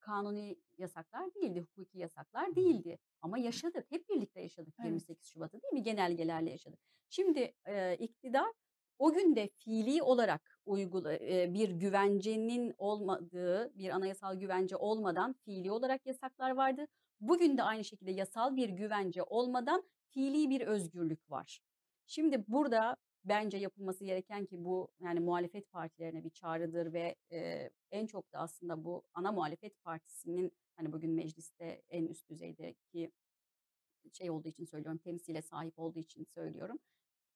kanuni yasaklar değildi, hukuki yasaklar değildi. Ama yaşadık, hep birlikte yaşadık Evet. 28 Şubat'ı değil mi? Genelgelerle yaşadık. Şimdi e, iktidar o gün de fiili olarak uygula, bir güvencenin olmadığı, bir anayasal güvence olmadan fiili olarak yasaklar vardı. Bugün de aynı şekilde yasal bir güvence olmadan fiili bir özgürlük var. Şimdi burada bence yapılması gereken ki bu yani muhalefet partilerine bir çağrıdır ve e, en çok da aslında bu ana muhalefet partisinin hani bugün mecliste en üst düzeydeki şey olduğu için söylüyorum temsile sahip olduğu için söylüyorum.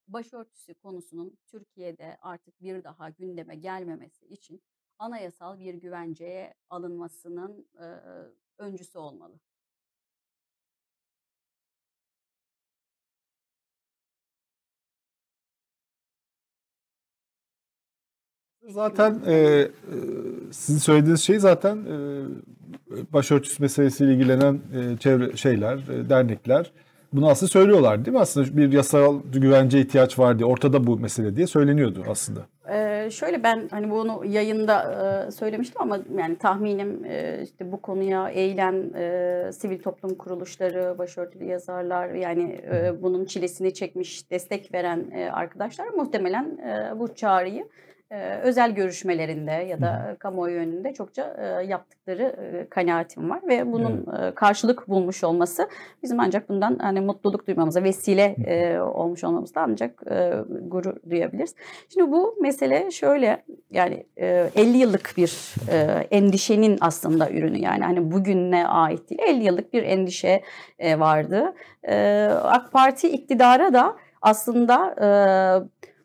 Başörtüsü konusunun Türkiye'de artık bir daha gündeme gelmemesi için anayasal bir güvenceye alınmasının e, öncüsü olmalı. Zaten e, e, sizin söylediğiniz şey zaten e, başörtüsü meselesiyle ilgilenen e, çevre şeyler, e, dernekler bunu aslında söylüyorlar değil mi? Aslında bir yasal güvence ihtiyaç var diye ortada bu mesele diye söyleniyordu aslında. Ee, şöyle ben hani bunu yayında e, söylemiştim ama yani tahminim e, işte bu konuya eğilen e, sivil toplum kuruluşları, başörtülü yazarlar yani e, bunun çilesini çekmiş, destek veren e, arkadaşlar muhtemelen e, bu çağrıyı e, özel görüşmelerinde ya da kamuoyu önünde çokça e, yaptıkları e, kanaatim var ve bunun e, karşılık bulmuş olması bizim ancak bundan hani mutluluk duymamıza vesile e, olmuş olmamızda ancak e, gurur duyabiliriz. Şimdi bu mesele şöyle yani e, 50 yıllık bir e, endişenin aslında ürünü. Yani hani bugüne ait değil. 50 yıllık bir endişe e, vardı. E, AK Parti iktidara da aslında e,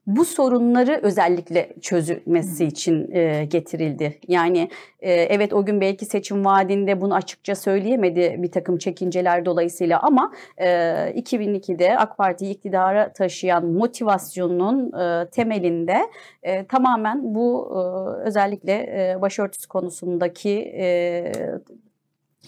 bu sorunları özellikle çözülmesi için e, getirildi. Yani e, evet o gün belki seçim vaadinde bunu açıkça söyleyemedi bir takım çekinceler dolayısıyla ama e, 2002'de AK Parti'yi iktidara taşıyan motivasyonun e, temelinde e, tamamen bu e, özellikle e, başörtüsü konusundaki e,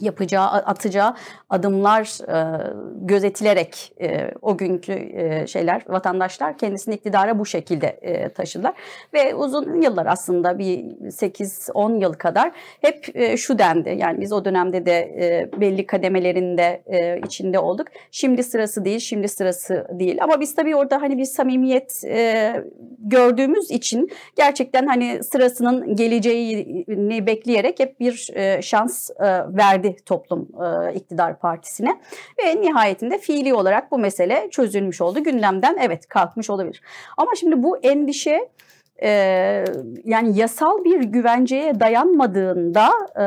yapacağı, atacağı adımlar e, gözetilerek e, o günkü e, şeyler, vatandaşlar kendisini iktidara bu şekilde e, taşıdılar. Ve uzun yıllar aslında bir 8-10 yıl kadar hep e, şu dendi. Yani biz o dönemde de e, belli kademelerinde e, içinde olduk. Şimdi sırası değil, şimdi sırası değil. Ama biz tabii orada hani bir samimiyet e, gördüğümüz için gerçekten hani sırasının geleceğini bekleyerek hep bir e, şans e, verdi toplum e, iktidar partisine ve nihayetinde fiili olarak bu mesele çözülmüş oldu. Gündemden evet kalkmış olabilir. Ama şimdi bu endişe e, yani yasal bir güvenceye dayanmadığında e,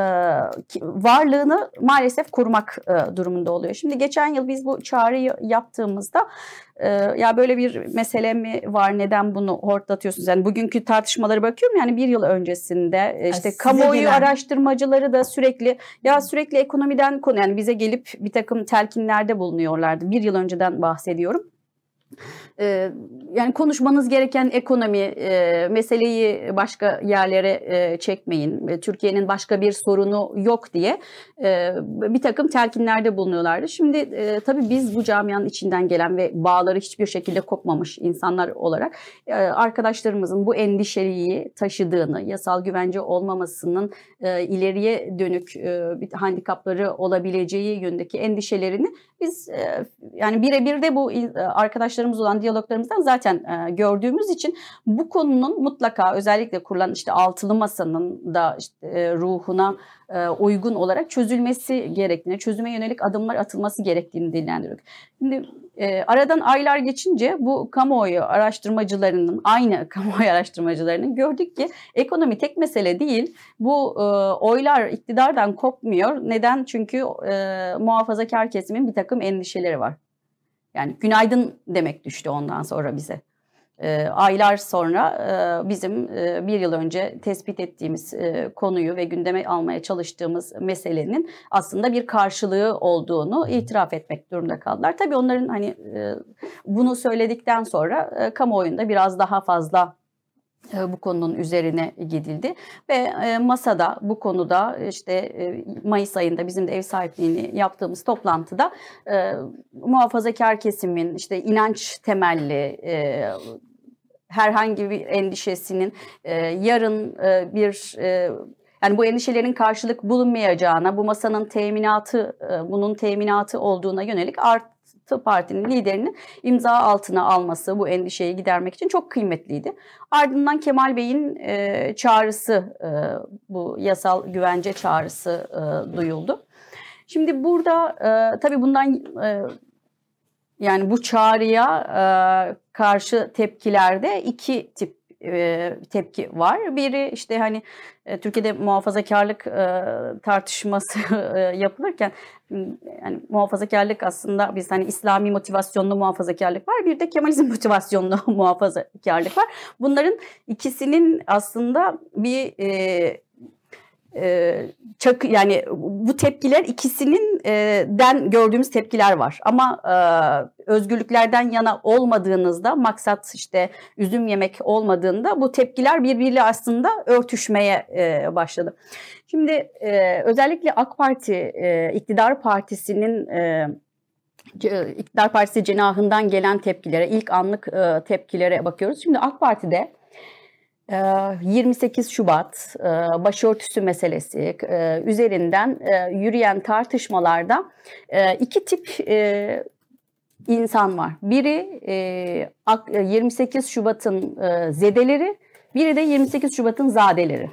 varlığını maalesef korumak e, durumunda oluyor. Şimdi geçen yıl biz bu çağrıyı yaptığımızda e, ya böyle bir mesele mi var neden bunu hortlatıyorsunuz? Yani bugünkü tartışmaları bakıyorum yani bir yıl öncesinde e, işte size kamuoyu gelen- araştırmacıları da sürekli ya sürekli ekonomiden konu yani bize gelip bir takım telkinlerde bulunuyorlardı. Bir yıl önceden bahsediyorum. Ee, yani konuşmanız gereken ekonomi e, meseleyi başka yerlere e, çekmeyin. E, Türkiye'nin başka bir sorunu yok diye e, bir takım telkinlerde bulunuyorlardı. Şimdi e, tabii biz bu camianın içinden gelen ve bağları hiçbir şekilde kopmamış insanlar olarak e, arkadaşlarımızın bu endişeliği taşıdığını, yasal güvence olmamasının e, ileriye dönük e, bir handikapları olabileceği yönündeki endişelerini biz e, yani birebir de bu e, arkadaşlarımız olan diyaloglarımızdan zaten e, gördüğümüz için bu konunun mutlaka özellikle kurulan işte altılı masanın da işte, e, ruhuna e, uygun olarak çözülmesi gerektiğini, çözüme yönelik adımlar atılması gerektiğini dillendiriyoruz. Şimdi e, aradan aylar geçince bu kamuoyu araştırmacılarının, aynı kamuoyu araştırmacılarının gördük ki ekonomi tek mesele değil. Bu e, oylar iktidardan kopmuyor. Neden? Çünkü e, muhafazakar kesimin bir takım endişeleri var. Yani günaydın demek düştü ondan sonra bize. E, aylar sonra e, bizim e, bir yıl önce tespit ettiğimiz e, konuyu ve gündeme almaya çalıştığımız meselenin aslında bir karşılığı olduğunu itiraf etmek durumunda kaldılar. Tabii onların hani e, bunu söyledikten sonra e, kamuoyunda biraz daha fazla bu konunun üzerine gidildi. Ve e, masada bu konuda işte e, Mayıs ayında bizim de ev sahipliğini yaptığımız toplantıda e, muhafazakar kesimin işte inanç temelli e, herhangi bir endişesinin e, yarın e, bir e, yani bu endişelerin karşılık bulunmayacağına, bu masanın teminatı, e, bunun teminatı olduğuna yönelik artı partinin liderinin imza altına alması bu endişeyi gidermek için çok kıymetliydi. Ardından Kemal Bey'in e, çağrısı, e, bu yasal güvence çağrısı e, duyuldu. Şimdi burada e, tabii bundan e, yani bu çağrıya e, karşı tepkilerde iki tip tepki var. Biri işte hani Türkiye'de muhafazakarlık tartışması yapılırken yani muhafazakarlık aslında biz hani İslami motivasyonlu muhafazakarlık var. Bir de Kemalizm motivasyonlu muhafazakarlık var. Bunların ikisinin aslında bir e, çak yani bu tepkiler ikisinin e, den gördüğümüz tepkiler var ama e, özgürlüklerden yana olmadığınızda maksat işte üzüm yemek olmadığında bu tepkiler birbiriyle aslında örtüşmeye e, başladı. Şimdi e, özellikle AK Parti e, iktidar partisinin e, iktidar partisi cenahından gelen tepkilere, ilk anlık e, tepkilere bakıyoruz. Şimdi AK Parti'de 28 Şubat e, başörtüsü meselesi e, üzerinden e, yürüyen tartışmalarda iki tip insan var. Biri e, ak- e, 28 Şubat'ın zedeleri, biri de 28 Şubat'ın zadeleri.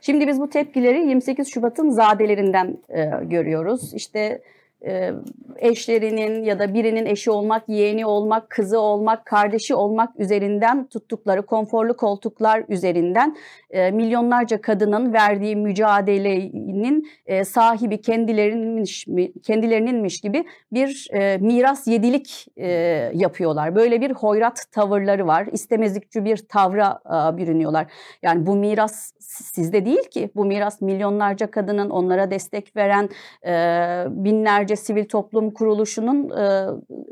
Şimdi biz bu tepkileri 28 Şubat'ın zadelerinden görüyoruz. İşte e, eşlerinin ya da birinin eşi olmak, yeğeni olmak, kızı olmak, kardeşi olmak üzerinden tuttukları konforlu koltuklar üzerinden e, milyonlarca kadının verdiği mücadelenin e, sahibi kendilerinmiş mi, kendilerininmiş gibi bir miras yedilik yapıyorlar. Böyle bir hoyrat tavırları var. İstemezlikçi bir tavra e, bürünüyorlar. Yani bu miras sizde değil ki. Bu miras milyonlarca kadının onlara destek veren e, binlerce sivil toplum kuruluşunun e,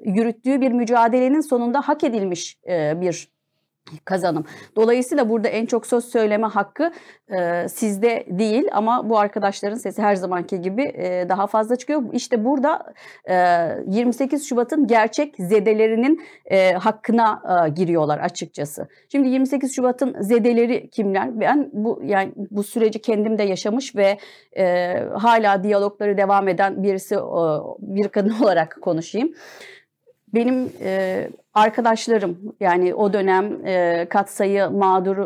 yürüttüğü bir mücadelenin sonunda hak edilmiş e, bir kazanım. Dolayısıyla burada en çok söz söyleme hakkı e, sizde değil ama bu arkadaşların sesi her zamanki gibi e, daha fazla çıkıyor. İşte burada e, 28 Şubat'ın gerçek zedelerinin e, hakkına e, giriyorlar açıkçası. Şimdi 28 Şubat'ın zedeleri kimler? Ben bu yani bu süreci kendim de yaşamış ve e, hala diyalogları devam eden birisi e, bir kadın olarak konuşayım. Benim e, arkadaşlarım yani o dönem e, katsayı mağdur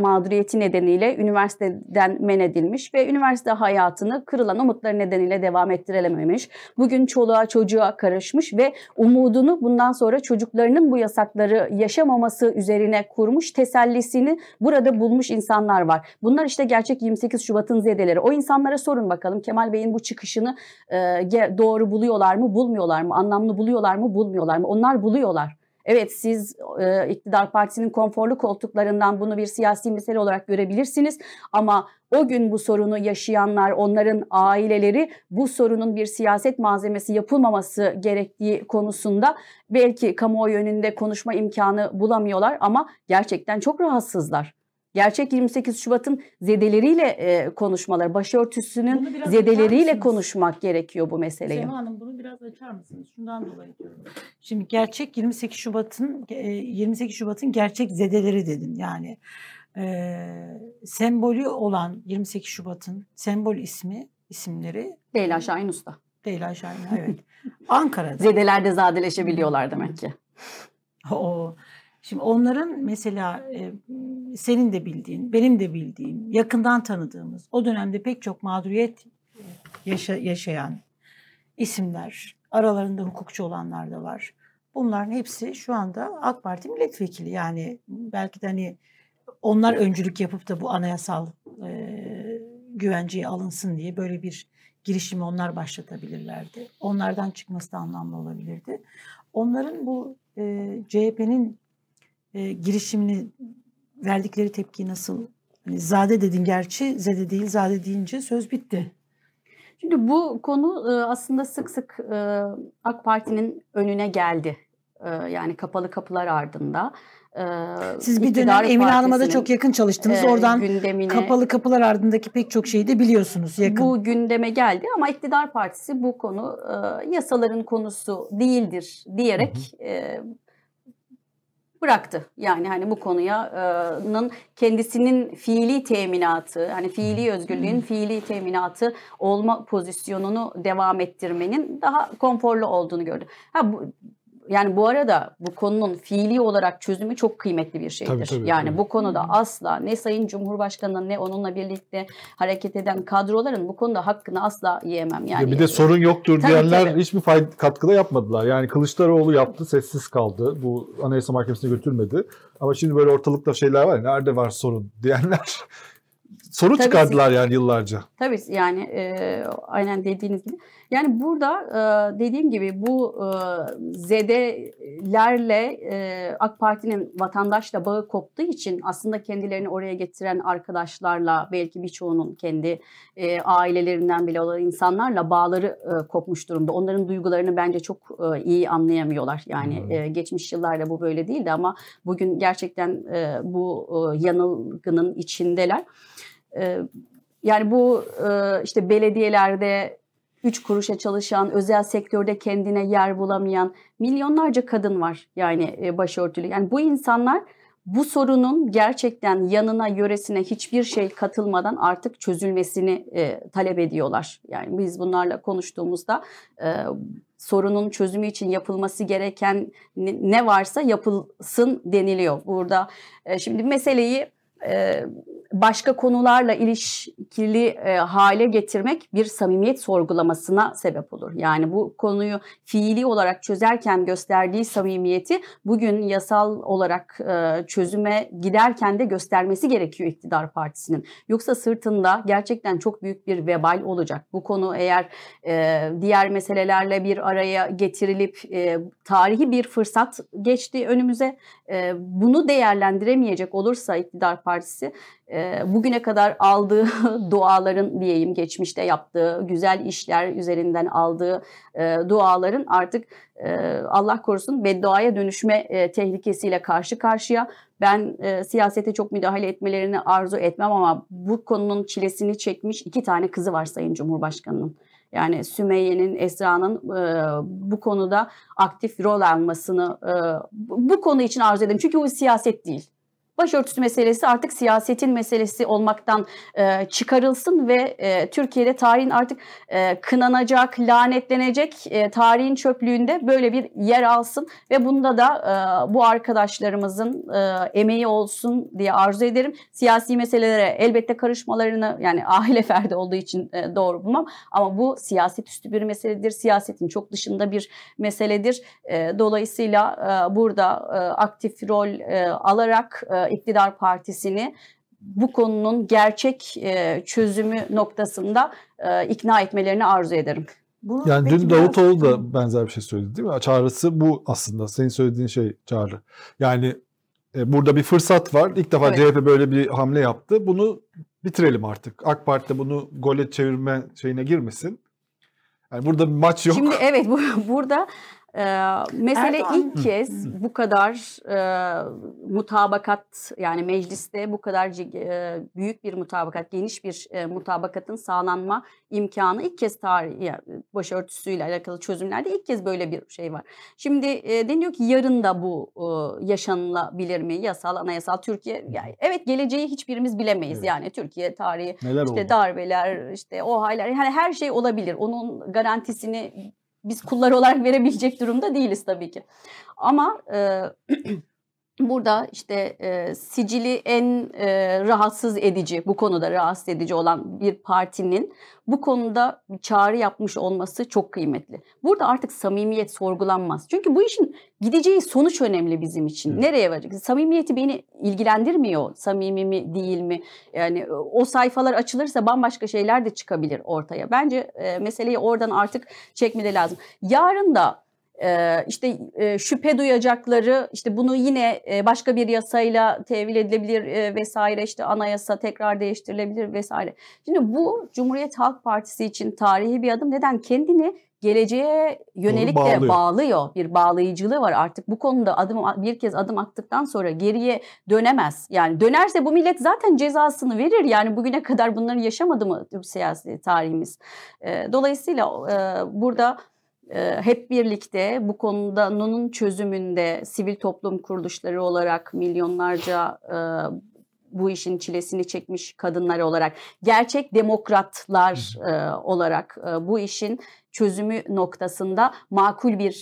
mağduriyeti nedeniyle üniversiteden men edilmiş ve üniversite hayatını kırılan umutları nedeniyle devam ettirememiş. Bugün çoluğa çocuğa karışmış ve umudunu bundan sonra çocuklarının bu yasakları yaşamaması üzerine kurmuş tesellisini burada bulmuş insanlar var. Bunlar işte gerçek 28 Şubat'ın zedeleri. O insanlara sorun bakalım Kemal Bey'in bu çıkışını e, doğru buluyorlar mı, bulmuyorlar mı? Anlamlı buluyorlar mı, bulmuyorlar mı? Onlar buluyorlar. Evet siz e, iktidar partisinin konforlu koltuklarından bunu bir siyasi mesele olarak görebilirsiniz ama o gün bu sorunu yaşayanlar, onların aileleri bu sorunun bir siyaset malzemesi yapılmaması gerektiği konusunda belki kamuoyu önünde konuşma imkanı bulamıyorlar ama gerçekten çok rahatsızlar. Gerçek 28 Şubat'ın zedeleriyle e, konuşmaları, başörtüsünün zedeleriyle konuşmak gerekiyor bu meseleyi. Sema Hanım bunu biraz açar mısınız? Şundan dolayı diyorum. Şimdi gerçek 28 Şubat'ın e, 28 Şubat'ın gerçek zedeleri dedin. Yani e, sembolü olan 28 Şubat'ın sembol ismi isimleri Leyla Şahin Usta. Leyla Şahin evet. Ankara'da. Zedelerde zadeleşebiliyorlar demek ki. O Şimdi onların mesela e, senin de bildiğin, benim de bildiğim, yakından tanıdığımız, o dönemde pek çok mağduriyet yaşa, yaşayan isimler, aralarında hukukçu olanlar da var. Bunların hepsi şu anda AK Parti milletvekili. Yani belki de hani onlar öncülük yapıp da bu anayasal e, güvenceye alınsın diye böyle bir girişimi onlar başlatabilirlerdi. Onlardan çıkması da anlamlı olabilirdi. Onların bu e, CHP'nin e, girişimini verdikleri tepki nasıl? Hani zade dedin gerçi, zede değil zade deyince söz bitti. Şimdi bu konu e, aslında sık sık e, AK Parti'nin önüne geldi. E, yani kapalı kapılar ardında. Siz bir dönem Emine Hanım'a da çok yakın çalıştınız. Oradan gündemine, kapalı kapılar ardındaki pek çok şeyi de biliyorsunuz yakın. Bu gündeme geldi ama iktidar partisi bu konu yasaların konusu değildir diyerek hı hı bıraktı. Yani hani bu konuyanın kendisinin fiili teminatı, hani fiili özgürlüğün fiili teminatı olma pozisyonunu devam ettirmenin daha konforlu olduğunu gördü. Ha bu yani bu arada bu konunun fiili olarak çözümü çok kıymetli bir şeydir. Tabii, tabii, yani tabii. bu konuda asla ne Sayın Cumhurbaşkanı'nın ne onunla birlikte hareket eden kadroların bu konuda hakkını asla yiyemem. Yani ya bir de sorun yoktur tabii, diyenler tabii. hiçbir fayda, katkıda yapmadılar. Yani Kılıçdaroğlu yaptı, sessiz kaldı. Bu Anayasa Mahkemesi'ne götürmedi. Ama şimdi böyle ortalıkta şeyler var ya nerede var sorun diyenler soru tabii, çıkardılar yani yıllarca. Tabii yani e, aynen dediğiniz gibi. Yani burada dediğim gibi bu zedelerle AK Parti'nin vatandaşla bağı koptuğu için aslında kendilerini oraya getiren arkadaşlarla belki birçoğunun kendi ailelerinden bile olan insanlarla bağları kopmuş durumda. Onların duygularını bence çok iyi anlayamıyorlar. Yani e, geçmiş yıllarda bu böyle değildi ama bugün gerçekten bu yanılgının içindeler. Yani bu işte belediyelerde üç kuruşa çalışan, özel sektörde kendine yer bulamayan milyonlarca kadın var yani e, başörtülü. Yani bu insanlar bu sorunun gerçekten yanına, yöresine hiçbir şey katılmadan artık çözülmesini e, talep ediyorlar. Yani biz bunlarla konuştuğumuzda e, sorunun çözümü için yapılması gereken ne varsa yapılsın deniliyor. Burada e, şimdi meseleyi başka konularla ilişkili e, hale getirmek bir samimiyet sorgulamasına sebep olur. Yani bu konuyu fiili olarak çözerken gösterdiği samimiyeti bugün yasal olarak e, çözüme giderken de göstermesi gerekiyor iktidar partisinin. Yoksa sırtında gerçekten çok büyük bir vebal olacak. Bu konu eğer e, diğer meselelerle bir araya getirilip e, tarihi bir fırsat geçti önümüze. E, bunu değerlendiremeyecek olursa iktidar partisi e, bugüne kadar aldığı duaların diyeyim geçmişte yaptığı güzel işler üzerinden aldığı e, duaların artık e, Allah korusun bedduaya dönüşme e, tehlikesiyle karşı karşıya. Ben e, siyasete çok müdahale etmelerini arzu etmem ama bu konunun çilesini çekmiş iki tane kızı var Sayın Cumhurbaşkanı'nın. Yani Sümeyye'nin, Esra'nın e, bu konuda aktif rol almasını e, bu konu için arzu ederim. Çünkü bu siyaset değil başörtüsü meselesi artık siyasetin meselesi olmaktan e, çıkarılsın ve e, Türkiye'de tarihin artık e, kınanacak, lanetlenecek e, tarihin çöplüğünde böyle bir yer alsın ve bunda da e, bu arkadaşlarımızın e, emeği olsun diye arzu ederim. Siyasi meselelere elbette karışmalarını yani aile ferdi olduğu için e, doğru bulmam ama bu siyaset üstü bir meseledir. Siyasetin çok dışında bir meseledir. E, dolayısıyla e, burada e, aktif rol e, alarak e, iktidar partisini bu konunun gerçek e, çözümü noktasında e, ikna etmelerini arzu ederim. Bunu yani dün Davutoğlu biraz... da benzer bir şey söyledi değil mi? Çağrısı bu aslında. Senin söylediğin şey çağrı. Yani e, burada bir fırsat var. İlk defa evet. CHP böyle bir hamle yaptı. Bunu bitirelim artık. AK Parti de bunu gole çevirme şeyine girmesin. Yani burada bir maç yok. Şimdi evet bu, burada ee, mesele Erdoğan. ilk kez bu kadar e, mutabakat yani mecliste bu kadar e, büyük bir mutabakat, geniş bir e, mutabakatın sağlanma imkanı ilk kez tarih yani başörtüsüyle alakalı çözümlerde ilk kez böyle bir şey var. Şimdi e, deniyor ki yarın da bu e, yaşanılabilir mi? Yasal, anayasal Türkiye yani evet geleceği hiçbirimiz bilemeyiz. Evet. Yani Türkiye tarihi Neler işte oldu? darbeler, işte o haller yani her şey olabilir. Onun garantisini biz kullar olarak verebilecek durumda değiliz tabii ki. Ama e, burada işte e, sicili en e, rahatsız edici, bu konuda rahatsız edici olan bir partinin bu konuda bir çağrı yapmış olması çok kıymetli. Burada artık samimiyet sorgulanmaz. Çünkü bu işin gideceği sonuç önemli bizim için. Evet. Nereye varacak? Samimiyeti beni ilgilendirmiyor. Samimi mi değil mi? Yani o sayfalar açılırsa bambaşka şeyler de çıkabilir ortaya. Bence e, meseleyi oradan artık çekmede lazım. Yarın da işte şüphe duyacakları işte bunu yine başka bir yasayla tevil edilebilir vesaire işte anayasa tekrar değiştirilebilir vesaire. Şimdi bu Cumhuriyet Halk Partisi için tarihi bir adım. Neden? Kendini geleceğe yönelik de bağlıyor. Bir bağlayıcılığı var. Artık bu konuda adım bir kez adım attıktan sonra geriye dönemez. Yani dönerse bu millet zaten cezasını verir. Yani bugüne kadar bunları yaşamadı mı Türk siyasi tarihimiz? Dolayısıyla burada hep birlikte bu konuda NUN'un çözümünde sivil toplum kuruluşları olarak milyonlarca bu işin çilesini çekmiş kadınlar olarak, gerçek demokratlar olarak bu işin çözümü noktasında makul bir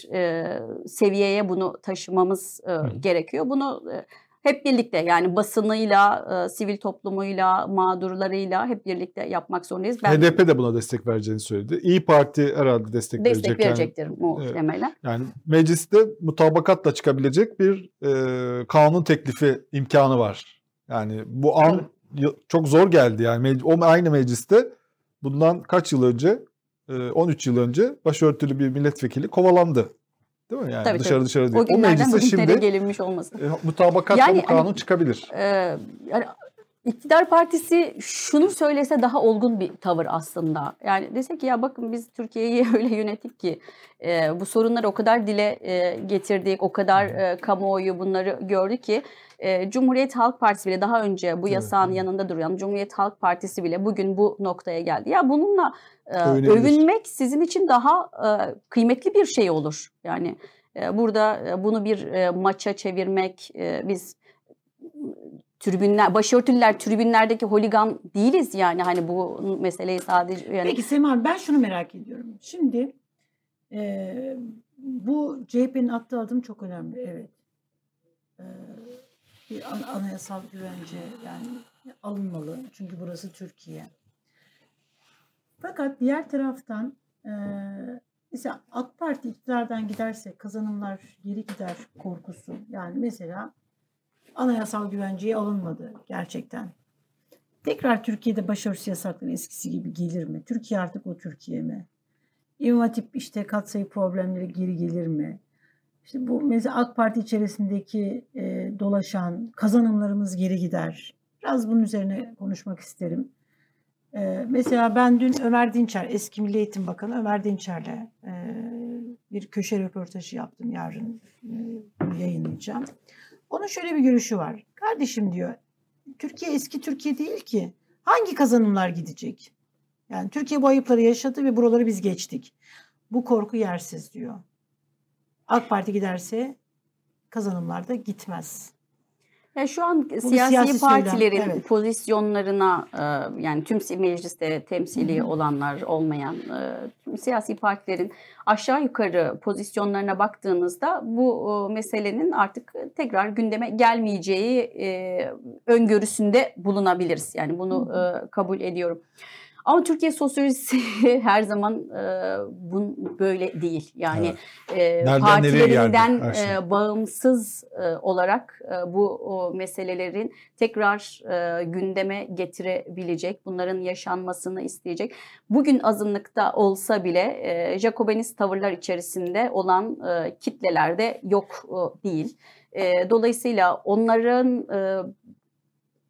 seviyeye bunu taşımamız gerekiyor. Bunu hep birlikte yani basınıyla, e, sivil toplumuyla, mağdurlarıyla hep birlikte yapmak zorundayız. Ben, HDP de buna destek vereceğini söyledi. İyi Parti herhalde destek, destek verecek. verecektir yani, muhtemelen. Yani mecliste mutabakatla çıkabilecek bir e, kanun teklifi imkanı var. Yani bu an evet. çok zor geldi yani. O aynı mecliste bundan kaç yıl önce 13 e, yıl önce başörtülü bir milletvekili kovalandı. Değil mi? Yani tabii, dışarı tabii. dışarı değil. O, o meclise şimdi gelinmiş olması. E, mutabakatla yani, bu kanun hani, çıkabilir. E, yani İktidar Partisi şunu söylese daha olgun bir tavır aslında. Yani dese ki ya bakın biz Türkiye'yi öyle yönettik ki e, bu sorunları o kadar dile e, getirdik, o kadar e, kamuoyu bunları gördü ki e, Cumhuriyet Halk Partisi bile daha önce bu yasağın evet. yanında duran Cumhuriyet Halk Partisi bile bugün bu noktaya geldi. Ya bununla e, övünmek sizin için daha e, kıymetli bir şey olur. Yani e, burada e, bunu bir e, maça çevirmek, e, biz tribünler, başörtüler tribünlerdeki holigan değiliz yani hani bu meseleyi sadece yani. Peki Sema ben şunu merak ediyorum. Şimdi e, bu CHP'nin attığı adım çok önemli evet. E, bir anayasal güvence yani alınmalı. Çünkü burası Türkiye. Fakat diğer taraftan e, mesela AK Parti iktidardan giderse kazanımlar geri gider korkusu. Yani mesela anayasal güvenceye alınmadı gerçekten. Tekrar Türkiye'de başörtüsü yasakları eskisi gibi gelir mi? Türkiye artık o Türkiye mi? İmam Hatip işte katsayı problemleri geri gelir mi? İşte bu mesela AK Parti içerisindeki e, dolaşan kazanımlarımız geri gider. Biraz bunun üzerine konuşmak isterim. Ee, mesela ben dün Ömer Dinçer, eski Milli Eğitim Bakanı Ömer Dinçer'le e, bir köşe röportajı yaptım. Yarın e, yayınlayacağım. Onun şöyle bir görüşü var. Kardeşim diyor, Türkiye eski Türkiye değil ki. Hangi kazanımlar gidecek? Yani Türkiye bu ayıpları yaşadı ve buraları biz geçtik. Bu korku yersiz diyor. AK Parti giderse kazanımlar da gitmez. Ya şu an siyasi, siyasi söylem, partilerin evet. pozisyonlarına e, yani tüm mecliste temsili Hı hı. olanlar olmayan e, tüm siyasi partilerin aşağı yukarı pozisyonlarına baktığınızda bu e, meselenin artık tekrar gündeme gelmeyeceği e, öngörüsünde bulunabiliriz. Yani bunu e, kabul ediyorum. Ama Türkiye sosyolojisi her zaman e, bun böyle değil. Yani e, nereye geldi partilerinden şey? e, bağımsız e, olarak e, bu o meselelerin tekrar e, gündeme getirebilecek, bunların yaşanmasını isteyecek. Bugün azınlıkta olsa bile e, Jacobinist tavırlar içerisinde olan e, kitlelerde yok e, değil. E, dolayısıyla onların e,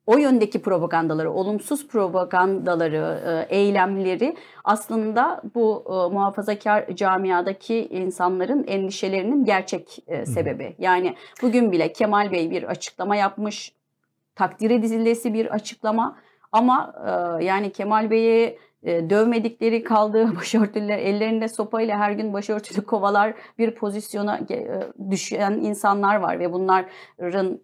o yöndeki propagandaları, olumsuz propagandaları, e, eylemleri aslında bu e, muhafazakar camiadaki insanların endişelerinin gerçek e, sebebi. Yani bugün bile Kemal Bey bir açıklama yapmış, takdir edilesi bir açıklama ama yani Kemal Bey'i dövmedikleri kaldığı başörtüler ellerinde sopayla her gün başörtülü kovalar bir pozisyona düşen insanlar var ve bunların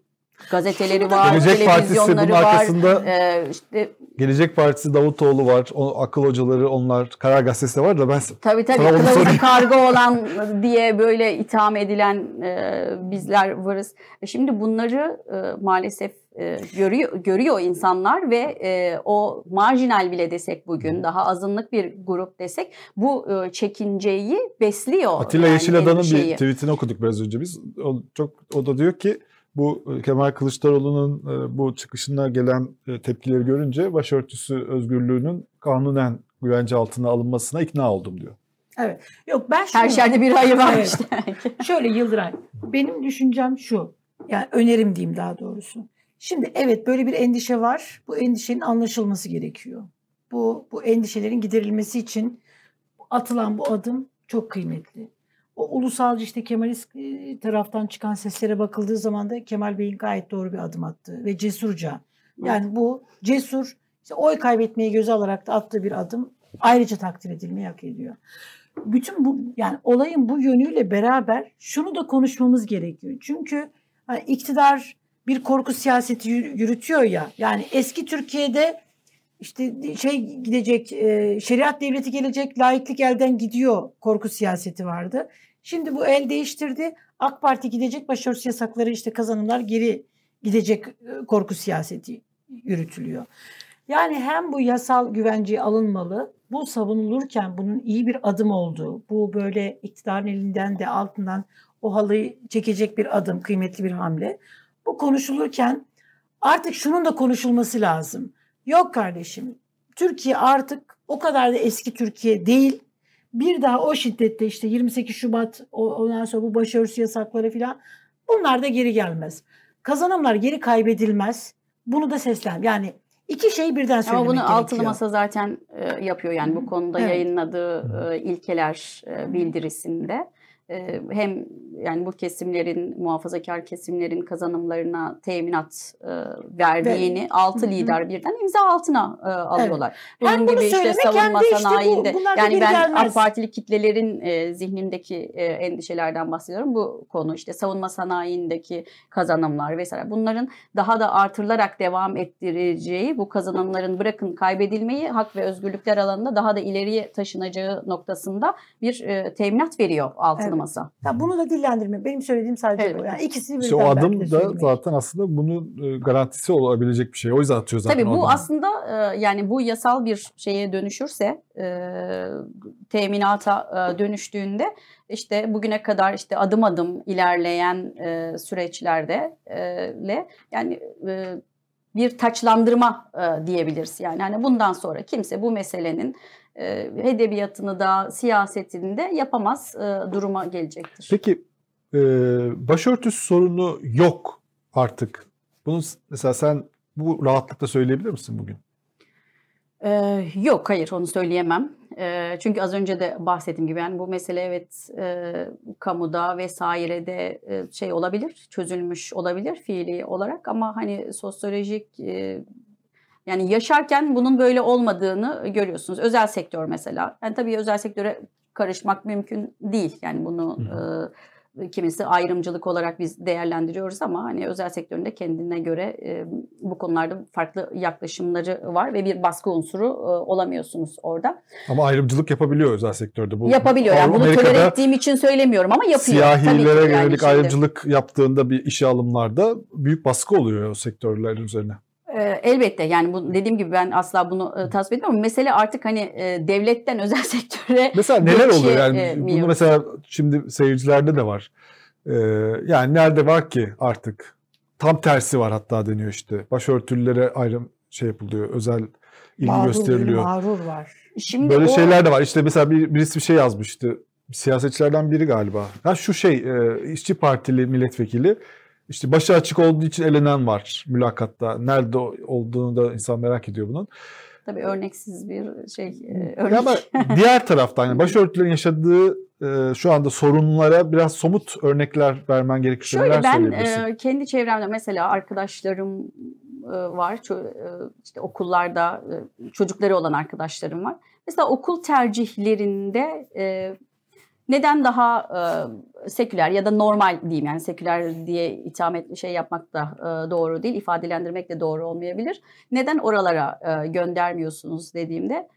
gazeteleri var, Gelecek televizyonları var. arkasında e, işte Gelecek Partisi Davutoğlu var. O, akıl hocaları onlar. Karar Gazetesi var da ben Tabii tabii sorayım. karga olan diye böyle itham edilen e, bizler varız. E, Şimdi bunları e, maalesef e, görüyor görüyor insanlar ve e, o marjinal bile desek bugün daha azınlık bir grup desek bu e, çekinceyi besliyor. Atilla yani Yeşilada'nın bir tweetini okuduk biraz önce biz. O, çok, o da diyor ki bu e, Kemal Kılıçdaroğlu'nun e, bu çıkışına gelen e, tepkileri görünce başörtüsü özgürlüğünün kanunen güvence altına alınmasına ikna oldum diyor. Evet. Yok ben Her şunu- şerde bir hayır var Evet. işte. Şöyle Yıldıray, benim düşüncem şu. Yani önerim diyeyim daha doğrusu. Şimdi evet böyle bir endişe var. Bu endişenin anlaşılması gerekiyor. Bu bu endişelerin giderilmesi için atılan bu adım çok kıymetli. O ulusalcı işte Kemalist e, taraftan çıkan seslere bakıldığı zaman da Kemal Bey'in gayet doğru bir adım attığı ve cesurca. Yani bu cesur işte oy kaybetmeyi göze alarak da attığı bir adım ayrıca takdir edilmeyi hak ediyor. Bütün bu yani olayın bu yönüyle beraber şunu da konuşmamız gerekiyor. Çünkü hani iktidar bir korku siyaseti yürü- yürütüyor ya. Yani eski Türkiye'de işte şey gidecek, e, şeriat devleti gelecek, laiklik elden gidiyor korku siyaseti vardı. Şimdi bu el değiştirdi. AK Parti gidecek, başörtüsü yasakları işte kazanımlar geri gidecek e, korku siyaseti yürütülüyor. Yani hem bu yasal güvenceye alınmalı, bu savunulurken bunun iyi bir adım olduğu, bu böyle iktidarın elinden de altından o halıyı çekecek bir adım, kıymetli bir hamle. Bu konuşulurken artık şunun da konuşulması lazım. Yok kardeşim, Türkiye artık o kadar da eski Türkiye değil. Bir daha o şiddette işte 28 Şubat, ondan sonra bu başörtüsü yasakları falan bunlar da geri gelmez. Kazanımlar geri kaybedilmez. Bunu da seslen. Yani iki şey birden söylemek Ama bunu gerekiyor. altılı masa zaten e, yapıyor yani bu konuda Evet. yayınladığı e, ilkeler e, bildirisinde hem yani bu kesimlerin muhafazakar kesimlerin kazanımlarına teminat e, verdiğini altı Hı lider birden imza altına e, alıyorlar. Bunun Hem gibi işte savunma işte bu- sanayinde da yani ben gelmez. AK Partili kitlelerin e, zihnindeki e, endişelerden bahsediyorum. Bu konu işte savunma sanayindeki kazanımlar vesaire bunların daha da artırılarak devam ettireceği bu kazanımların bırakın kaybedilmeyi hak ve özgürlükler alanında daha da ileriye taşınacağı noktasında bir e, teminat veriyor altılı Evet. Masa. Ya bunu da dillendirme. Benim söylediğim sadece Evet. bu. Yani ikisini İşte o birden belki de adım da zaten aslında bunun e, garantisi olabilecek bir şey. O yüzden atıyor zaten Tabii o bu aslında e, yani bu yasal bir şeye dönüşürse e, teminata dönüştüğünde işte bugüne kadar işte adım adım ilerleyen süreçlerde le yani bir taçlandırma diyebiliriz. Yani hani bundan sonra kimse bu meselenin e, edebiyatını da siyasetini de yapamaz e, duruma gelecektir. Peki e, başörtüsü sorunu yok artık. Bunu mesela sen Bu rahatlıkla söyleyebilir misin bugün? Ee, yok hayır onu söyleyemem. Ee, çünkü az önce de bahsettiğim gibi yani bu mesele evet e, kamuda vesairede e, şey olabilir, çözülmüş olabilir fiili olarak ama hani sosyolojik e, yani yaşarken bunun böyle olmadığını görüyorsunuz. Özel sektör mesela. Yani tabii özel sektöre karışmak mümkün değil. Yani bunu e, kimisi ayrımcılık olarak biz değerlendiriyoruz ama hani özel sektöründe kendine göre e, bu konularda farklı yaklaşımları var ve bir baskı unsuru e, olamıyorsunuz orada. Ama ayrımcılık yapabiliyor özel sektörde. Bu Yapabiliyor. Yani bunu Amerika'da tolere ettiğim için söylemiyorum ama yapıyor. Siyahilere yani yönelik şimdi. ayrımcılık yaptığında bir işe alımlarda büyük baskı oluyor o sektörlerin üzerine. Ee, Elbette yani bu dediğim gibi ben asla bunu e, tasvip etmiyorum. Mesele artık hani e, devletten özel sektöre Mesela neler oluyor yani e, bunu mesela şimdi seyircilerde de var. Ee, yani nerede var ki artık tam tersi var hatta deniyor işte. Başörtülülere ayrım şey yapılıyor, özel ilgi Mağrur gösteriliyor. mağrur var. Şimdi Böyle o- şeyler de var. İşte mesela bir, birisi bir şey yazmıştı. Siyasetçilerden biri galiba. Ha şu şey e, işçi partili milletvekili işte başı açık olduğu için elenen var mülakatta. Nerede olduğunu da insan merak ediyor bunun. Tabii örneksiz bir şey. e, Örnek. Ama diğer taraftan yani başörtülerin yaşadığı e, şu anda sorunlara biraz somut örnekler vermen gerekirse Şöyle ben e, kendi çevremde mesela arkadaşlarım e, var. Ço- e, işte okullarda çocukları olan arkadaşlarım var. Mesela okul tercihlerinde neden daha e, seküler ya da normal diyeyim yani seküler diye itham et şey yapmak da e, doğru değil, ifadelendirmek de doğru olmayabilir. Neden oralara e, göndermiyorsunuz dediğimde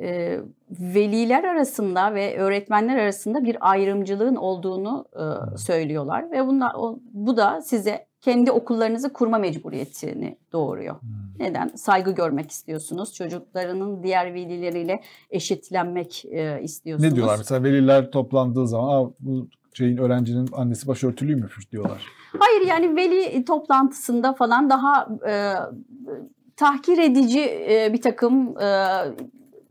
e, veliler arasında ve öğretmenler arasında bir ayrımcılığın olduğunu e, söylüyorlar ve bunlar o, bu da size kendi okullarınızı kurma mecburiyetini doğuruyor. Neden? Saygı görmek istiyorsunuz. Çocuklarının diğer velileriyle eşitlenmek e, istiyorsunuz. Ne diyorlar mesela veliler toplandığı zaman bu şeyin öğrencinin annesi başörtülüymüş diyorlar. Hayır yani veli toplantısında falan daha e, tahkir edici e, bir takım e,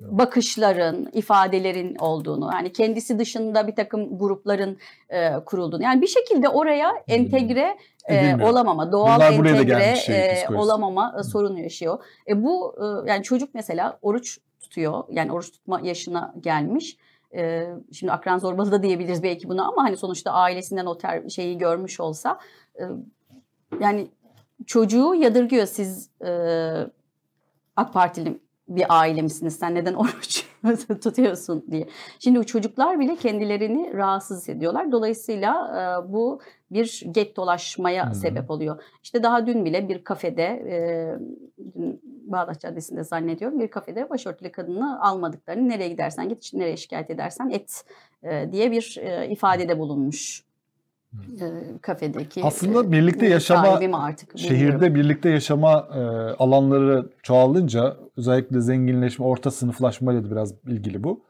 bakışların, ifadelerin olduğunu, yani kendisi dışında bir takım grupların e, kurulduğunu. Yani bir şekilde oraya entegre e, olamama, doğal Bunlar entegre gelmiş şey, e, olamama e, sorunu yaşıyor. E, bu e, yani çocuk mesela oruç tutuyor, yani oruç tutma yaşına gelmiş. E, şimdi akran zorbalığı da diyebiliriz belki buna ama hani sonuçta ailesinden o ter şeyi görmüş olsa e, yani çocuğu yadırgıyor siz e, AK Partili bir aile misiniz sen neden oruç tutuyorsun diye. Şimdi çocuklar bile kendilerini rahatsız ediyorlar. Dolayısıyla e, bu bir get dolaşmaya Hmm. sebep oluyor. İşte daha dün bile bir kafede e, Bağdat Caddesi'nde zannediyorum bir kafede başörtülü kadını almadıklarını nereye gidersen git nereye şikayet edersen et e, diye bir e, ifadede bulunmuş. E, kafedeki Aslında e, birlikte yaşama artık bilmiyorum. Şehirde birlikte yaşama e, alanları çoğalınca özellikle zenginleşme, orta sınıflaşmayla da biraz ilgili bu.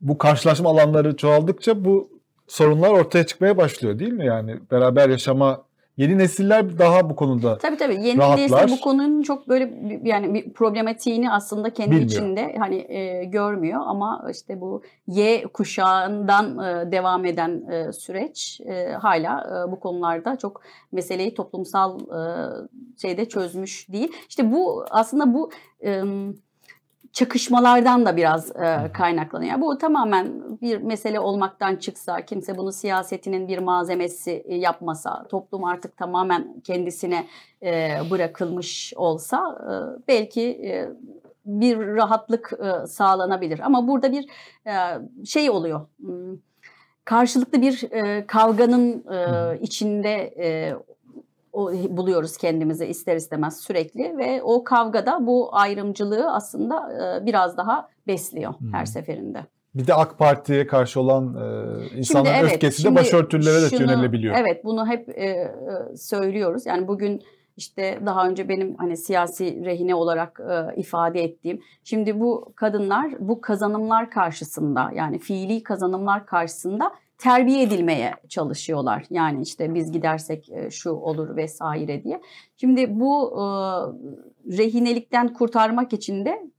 Bu karşılaşma alanları çoğaldıkça bu sorunlar ortaya çıkmaya başlıyor değil mi? Yani beraber yaşama yeni nesiller daha bu konuda Tabii tabii. Yeni rahatlar. nesil bu konunun çok böyle yani bir problematiğini aslında kendi Bilmiyor. içinde hani e, görmüyor ama işte bu Y kuşağından e, devam eden e, süreç e, hala e, bu konularda çok meseleyi toplumsal e, şeyde çözmüş değil. İşte bu aslında bu e, çakışmalardan da biraz e, kaynaklanıyor. Bu tamamen bir mesele olmaktan çıksa, kimse bunu siyasetinin bir malzemesi e, yapmasa, toplum artık tamamen kendisine e, bırakılmış olsa e, belki e, bir rahatlık e, sağlanabilir. Ama burada bir e, şey oluyor. Hmm, Karşılıklı bir e, kavganın e, içinde e, o, buluyoruz kendimizi ister istemez sürekli ve o kavgada bu ayrımcılığı aslında e, biraz daha besliyor her seferinde. bir de AK Parti'ye karşı olan e, insanların evet, öfkesi de şimdi başörtülülere de şunu- yönelebiliyor. Evet bunu hep e, e, söylüyoruz. Yani bugün işte daha önce benim hani siyasi rehine olarak e, ifade ettiğim. Şimdi bu kadınlar bu kazanımlar karşısında yani fiili kazanımlar karşısında terbiye edilmeye çalışıyorlar. Yani işte biz gidersek e, şu olur vesaire diye. Şimdi bu e, rehinelikten kurtarmak için de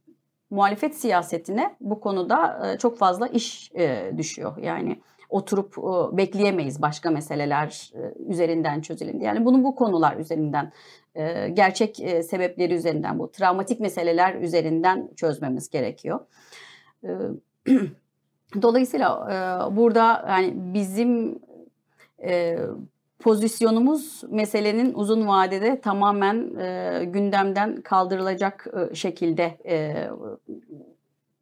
muhalefet siyasetine bu konuda e, çok fazla iş düşüyor. Yani oturup bekleyemeyiz başka meseleler üzerinden diye. Yani bunu bu konular üzerinden gerçek sebepleri üzerinden bu travmatik meseleler üzerinden çözmemiz gerekiyor. Dolayısıyla e, burada yani bizim e, pozisyonumuz meselenin uzun vadede tamamen e, gündemden kaldırılacak e, şekilde e,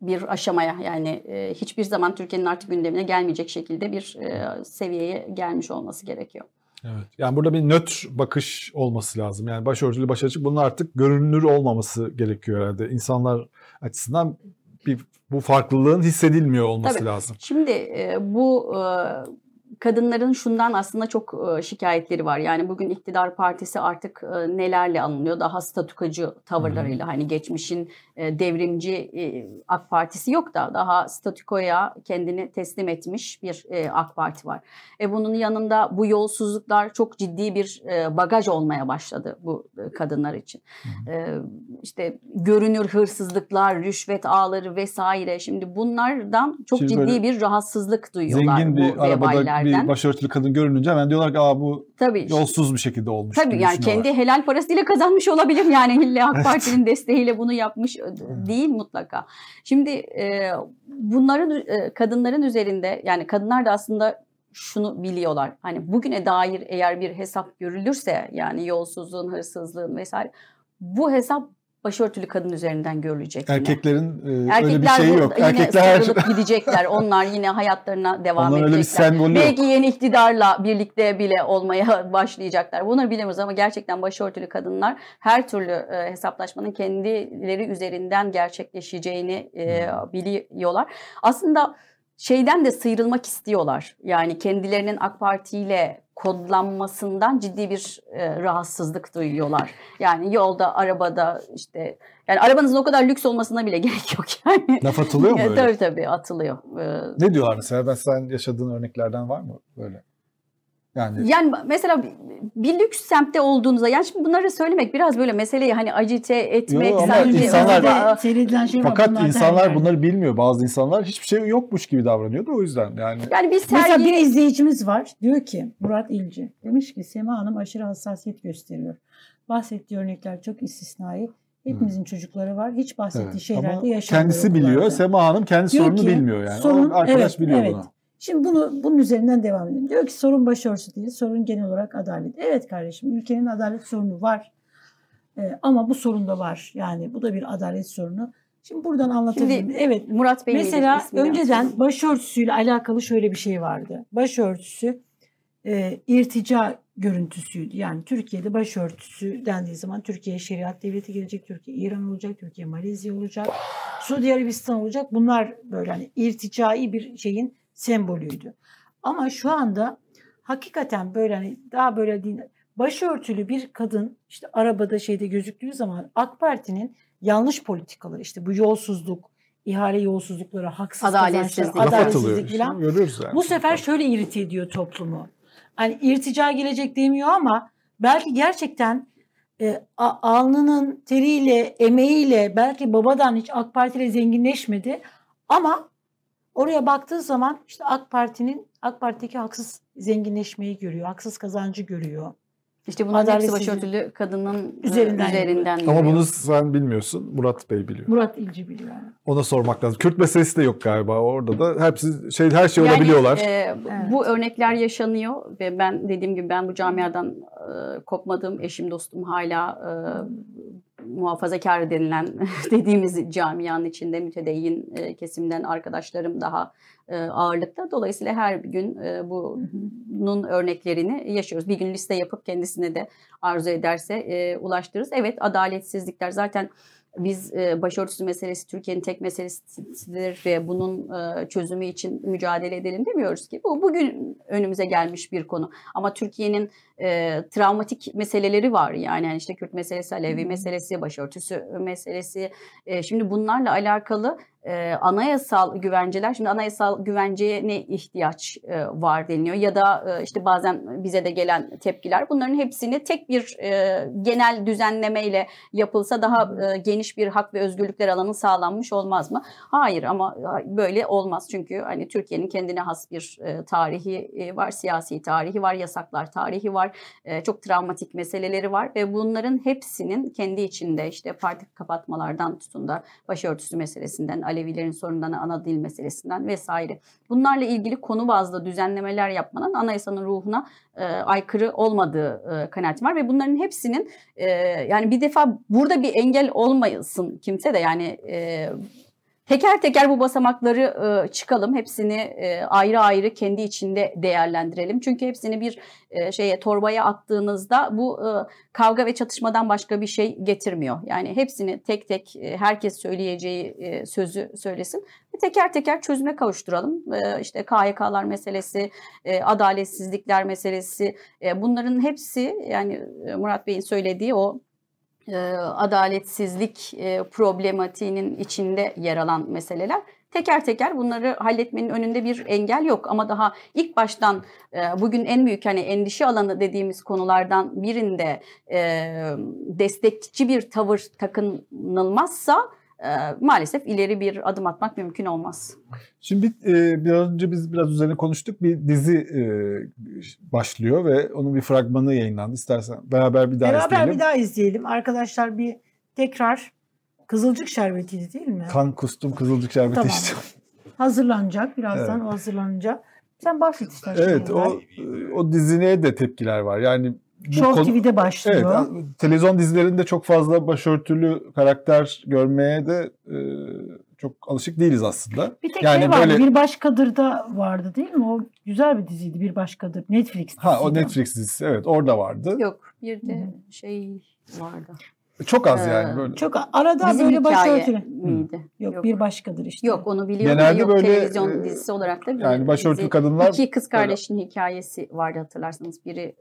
bir aşamaya yani e, hiçbir zaman Türkiye'nin artık gündemine gelmeyecek şekilde bir e, seviyeye gelmiş olması gerekiyor. Evet. Yani burada bir nötr bakış olması lazım. Yani başörtülü baş açık bunun artık görünür olmaması gerekiyor herhalde. İnsanlar açısından bir bu farklılığın hissedilmiyor olması Tabii. lazım. Şimdi e, bu e, kadınların şundan aslında çok e, şikayetleri var. Yani bugün iktidar partisi artık nelerle anılıyor? Daha statükacı tavırlarıyla hani geçmişin devrimci e, AK Partisi yok da daha statükoya kendini teslim etmiş bir e, AK Parti var. E, bunun yanında bu yolsuzluklar çok ciddi bir e, bagaj olmaya başladı bu e, kadınlar için. E, işte görünür hırsızlıklar, rüşvet ağları vesaire. Şimdi bunlardan çok Şimdi ciddi bir rahatsızlık duyuyorlar Zengin bu bir arabada veballerden. bir başörtülü kadın görününce hemen diyorlar ki Aa, bu Tabii. yolsuz bir şekilde olmuş. Tabii yani kendi helal parasıyla kazanmış olabilir yani illa AK. Parti'nin desteğiyle bunu yapmış değil mutlaka. Şimdi e, bunların e, kadınların üzerinde yani kadınlar da aslında şunu biliyorlar. Hani bugüne dair eğer bir hesap görülürse yani yolsuzluğun, hırsızlığın vesaire bu hesap başörtülü kadın üzerinden görülecek. yine. Erkeklerin e, öyle bir Erkekler şeyi yok. yine Erkekler gidecekler. Onlar yine hayatlarına devam Onların öyle bir edecekler. sembolü yok. Belki yeni iktidarla birlikte bile olmaya başlayacaklar. Bunları bilemiyoruz ama gerçekten başörtülü kadınlar her türlü e, hesaplaşmanın kendileri üzerinden gerçekleşeceğini e, Hmm. biliyorlar. Aslında şeyden de sıyrılmak istiyorlar. Yani kendilerinin AK Parti ile kodlanmasından ciddi bir e, rahatsızlık duyuyorlar. Yani yolda, arabada işte yani arabanızın o kadar lüks olmasına bile gerek yok yani. laf atılıyor mu öyle? Tabii tabii atılıyor. Ee, Ne diyorlar mesela? Ben sen yaşadığın örneklerden var mı böyle? Yani Yani mesela bir- lüks semtte olduğunuzda yani şimdi bunları söylemek biraz böyle meseleyi hani acite etmek Yo, ama sanki insanlar- şey var. fakat bunlar da insanlar bunları bilmiyor. Bazı insanlar hiçbir şey yokmuş gibi davranıyor da o yüzden yani. yani biz Mesela sergi bir izleyicimiz var. Diyor ki Murat İlci. Demiş ki Sema Hanım aşırı hassasiyet gösteriyor. Bahsettiği örnekler çok istisnai. Hepimizin çocukları var. Hiç bahsettiği Evet. şeylerde Ama yaşanmıyor. kendisi biliyor. Sema Hanım kendi Diyor sorununu ki, bilmiyor yani. sorun- arkadaş evet, biliyor evet. bunu. Şimdi bunu bunun üzerinden devam edelim. Diyor ki sorun başörtüsü değil, sorun genel olarak adalet. Evet kardeşim, ülkenin adalet sorunu var. Ee, ama bu sorun da var. Yani bu da bir adalet sorunu. Şimdi buradan anlatabilirim. Şimdi Evet. Murat Bey Mesela önceden başörtüsüyle alakalı şöyle bir şey vardı. Başörtüsü e, irtica görüntüsüydü. Yani Türkiye'de başörtüsü dendiği zaman Türkiye şeriat devleti gelecek, Türkiye İran olacak, Türkiye Malezya olacak, Suudi Arabistan olacak. Bunlar böyle hani irticai bir şeyin sembolüydü. Ama şu anda hakikaten böyle hani daha böyle değil, başörtülü bir kadın işte arabada şeyde gözüktüğü zaman AK Parti'nin yanlış politikaları işte bu yolsuzluk, ihale yolsuzlukları, haksız Adaletsizlik. adaletsizlik falan. Görüyoruz yani. Bu sefer şöyle irite ediyor toplumu. Hani irtica gelecek demiyor ama belki gerçekten e, alnının teriyle, emeğiyle belki babadan hiç AK Parti ile zenginleşmedi ama oraya baktığı zaman işte AK Parti'nin AK Parti'deki haksız zenginleşmeyi görüyor, haksız kazancı görüyor. işte bunların hepsi başörtülü kadının e, Üzerinden üzerinden, Ama bunu sen bilmiyorsun. Murat Bey biliyor. Murat İlci biliyor. yani. Ona sormak lazım. Kürt meselesi de yok galiba orada da. Hepsi şey her şey Yani, olabiliyorlar. e, Bu örnekler yaşanıyor ve ben dediğim gibi ben bu camiadan e, kopmadım. Eşim dostum hala e, muhafazakar denilen dediğimiz camianın içinde mütedeyyin e, kesimden arkadaşlarım daha e, ağırlıkta. Dolayısıyla her gün e, bunun örneklerini yaşıyoruz. Bir gün liste yapıp kendisine de arzu ederse e, ulaştırırız. Evet adaletsizlikler zaten biz e, başörtüsü meselesi Türkiye'nin tek meselesidir ve bunun e, çözümü için mücadele edelim demiyoruz ki. Bu bugün önümüze gelmiş bir konu. Ama Türkiye'nin e, travmatik meseleleri var. Yani yani işte Kürt meselesi, Alevi meselesi, başörtüsü meselesi. E, şimdi bunlarla alakalı e, anayasal güvenceler şimdi anayasal güvenceye ne ihtiyaç e, var deniliyor. Ya da e, işte bazen bize de gelen tepkiler. Bunların hepsini tek bir e, genel düzenlemeyle yapılsa daha e, geniş bir hak ve özgürlükler alanı sağlanmış olmaz mı? Hayır ama böyle olmaz. Çünkü hani Türkiye'nin kendine has bir e, tarihi e, var, siyasi tarihi var, yasaklar tarihi var, e, çok travmatik meseleleri var ve bunların hepsinin kendi içinde işte parti kapatmalardan tutun da başörtüsü meselesinden, Alevilerin sorundan, ana dil meselesinden vesaire. Bunlarla ilgili konu bazlı düzenlemeler yapmanın anayasanın ruhuna e, aykırı olmadığı e, kanaatim var ve bunların hepsinin e, yani bir defa burada bir engel olmayasın kimse de yani e, Teker teker bu basamakları e, çıkalım. Hepsini e, ayrı ayrı kendi içinde değerlendirelim. Çünkü hepsini bir e, şeye torbaya attığınızda bu e, kavga ve çatışmadan başka bir şey getirmiyor. Yani hepsini tek tek herkes söyleyeceği sözü söylesin ve teker teker çözüme kavuşturalım. E, işte KYK'lar meselesi, adaletsizlikler meselesi bunların hepsi yani Murat Bey'in söylediği o adaletsizlik e, problematiğinin içinde yer alan meseleler. Teker teker bunları halletmenin önünde bir engel yok ama daha ilk baştan e, bugün en büyük hani endişe alanı dediğimiz konulardan birinde e, destekçi bir tavır takınılmazsa e, maalesef ileri bir adım atmak mümkün olmaz. Şimdi e, biraz önce biz biraz üzerine konuştuk. Bir dizi e, başlıyor ve onun bir fragmanı yayınlandı. İstersen beraber bir daha Beraber izleyelim. bir daha izleyelim. Arkadaşlar bir tekrar Kızılcık Şerbeti'ydi değil mi? Kan kustum kızılcık şerbeti Tamam. içtim. Hazırlanacak. Birazdan Evet. o hazırlanacak. Sen bahset istersen. Evet o o dizine de tepkiler var. Yani Show konu- TV'de başlıyor. Evet, televizyon dizilerinde çok fazla başörtülü karakter görmeye de e, çok alışık değiliz aslında. Bir tek yani şey vardı. böyle- Bir Başkadır'da vardı değil mi? O güzel bir diziydi. Bir Başkadır. Netflix Ha o. Netflix dizisi evet orada vardı. Yok bir de şey vardı. Çok az Ee, yani böyle. Çok arada Bizim böyle hikaye başörtülü. miydi? Yok, bir başkadır işte. Yok onu biliyorum Genelde da yok böyle, televizyon e, dizisi olarak da bir yani başörtülü dizi. kadınlar İki kız böyle- kardeşin hikayesi vardı hatırlarsanız. Biri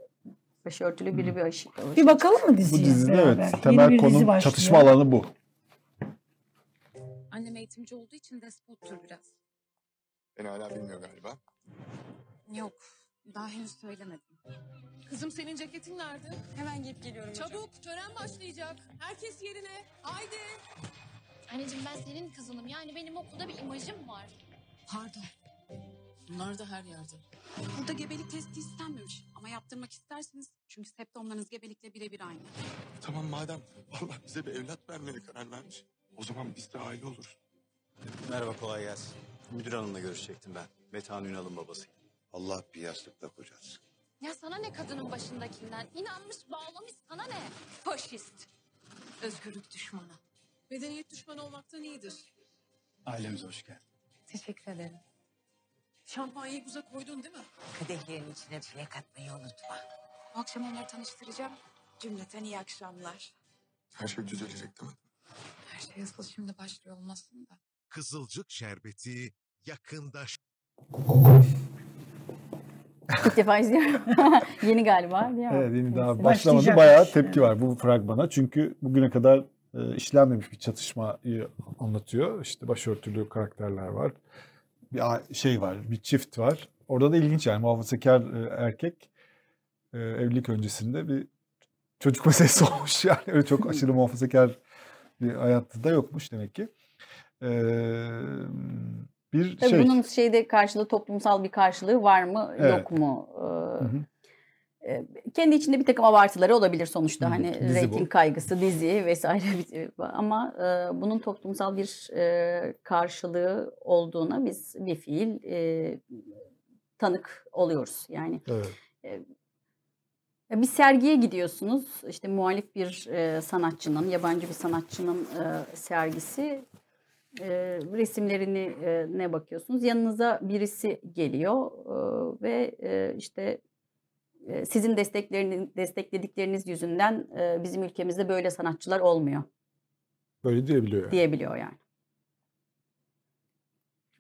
başörtülü biri bir aşı. Bir bakalım mı Bu diziye dizide beraber? evet Yeni temel dizi konu çatışma alanı bu. Annem eğitimci olduğu için despottur biraz. Beni hala bilmiyor galiba. Yok. Daha henüz söylemedim. Kızım senin ceketin nerede? Hemen giyip geliyorum hocam. Çabuk tören başlayacak. Herkes yerine. Haydi. Anneciğim ben senin kızınım. Yani benim okulda bir imajım var. Pardon. Bunlar da her yerde. Burada gebelik testi istenmemiş. Ama yaptırmak isterseniz çünkü septomlarınız gebelikle birebir aynı. Tamam madem Allah bize bir evlat vermeye karar vermiş. O zaman biz de aile oluruz. Merhaba kolay gelsin. Müdür hanımla görüşecektim ben. Metehan Ünal'ın babasıyım. Allah bir yastıkla kocasın. Ya sana ne kadının başındakinden? İnanmış bağlamış sana ne? Faşist. Özgürlük düşmanı. Medeniyet düşmanı olmaktan iyidir. Ailemize hoş geldin. Teşekkür ederim. Şampanyayı buza koydun değil mi? Kadehlerin içine bile katmayı unutma. Bu akşam onları tanıştıracağım. Cümleten iyi akşamlar. Her şey düzelecek değil mi? Her şey asıl şimdi başlıyor olmasın da. Kızılcık şerbeti yakında İlk defa izliyorum. Yeni galiba değil mi? Evet yeni daha başlamadı. Bayağı tepki var bu fragmana. Çünkü bugüne kadar e, işlenmemiş bir çatışmayı anlatıyor. İşte başörtülü karakterler var. Bir şey var, bir çift var. Orada da ilginç yani muhafazakar e, erkek e, evlilik öncesinde bir çocuk meselesi olmuş. Yani öyle çok aşırı muhafazakar bir hayatta da yokmuş demek ki. E, bir Tabii şey. bunun şeyde karşılığı toplumsal bir karşılığı var mı Evet. yok mu? Ee, Hı hı. E, kendi içinde bir takım abartıları olabilir sonuçta hani dizi reyting bu. kaygısı dizi vesaire ama e, bunun toplumsal bir e, karşılığı olduğuna biz bir fiil e, tanık oluyoruz yani. Evet. E, Bir sergiye gidiyorsunuz işte muhalif bir e, sanatçının yabancı bir sanatçının e, sergisi e, resimlerini e, ne bakıyorsunuz yanınıza birisi geliyor e, ve e, işte sizin desteklerini destekledikleriniz yüzünden e, bizim ülkemizde böyle sanatçılar olmuyor Böyle diyebiliyor yani. diyebiliyor yani.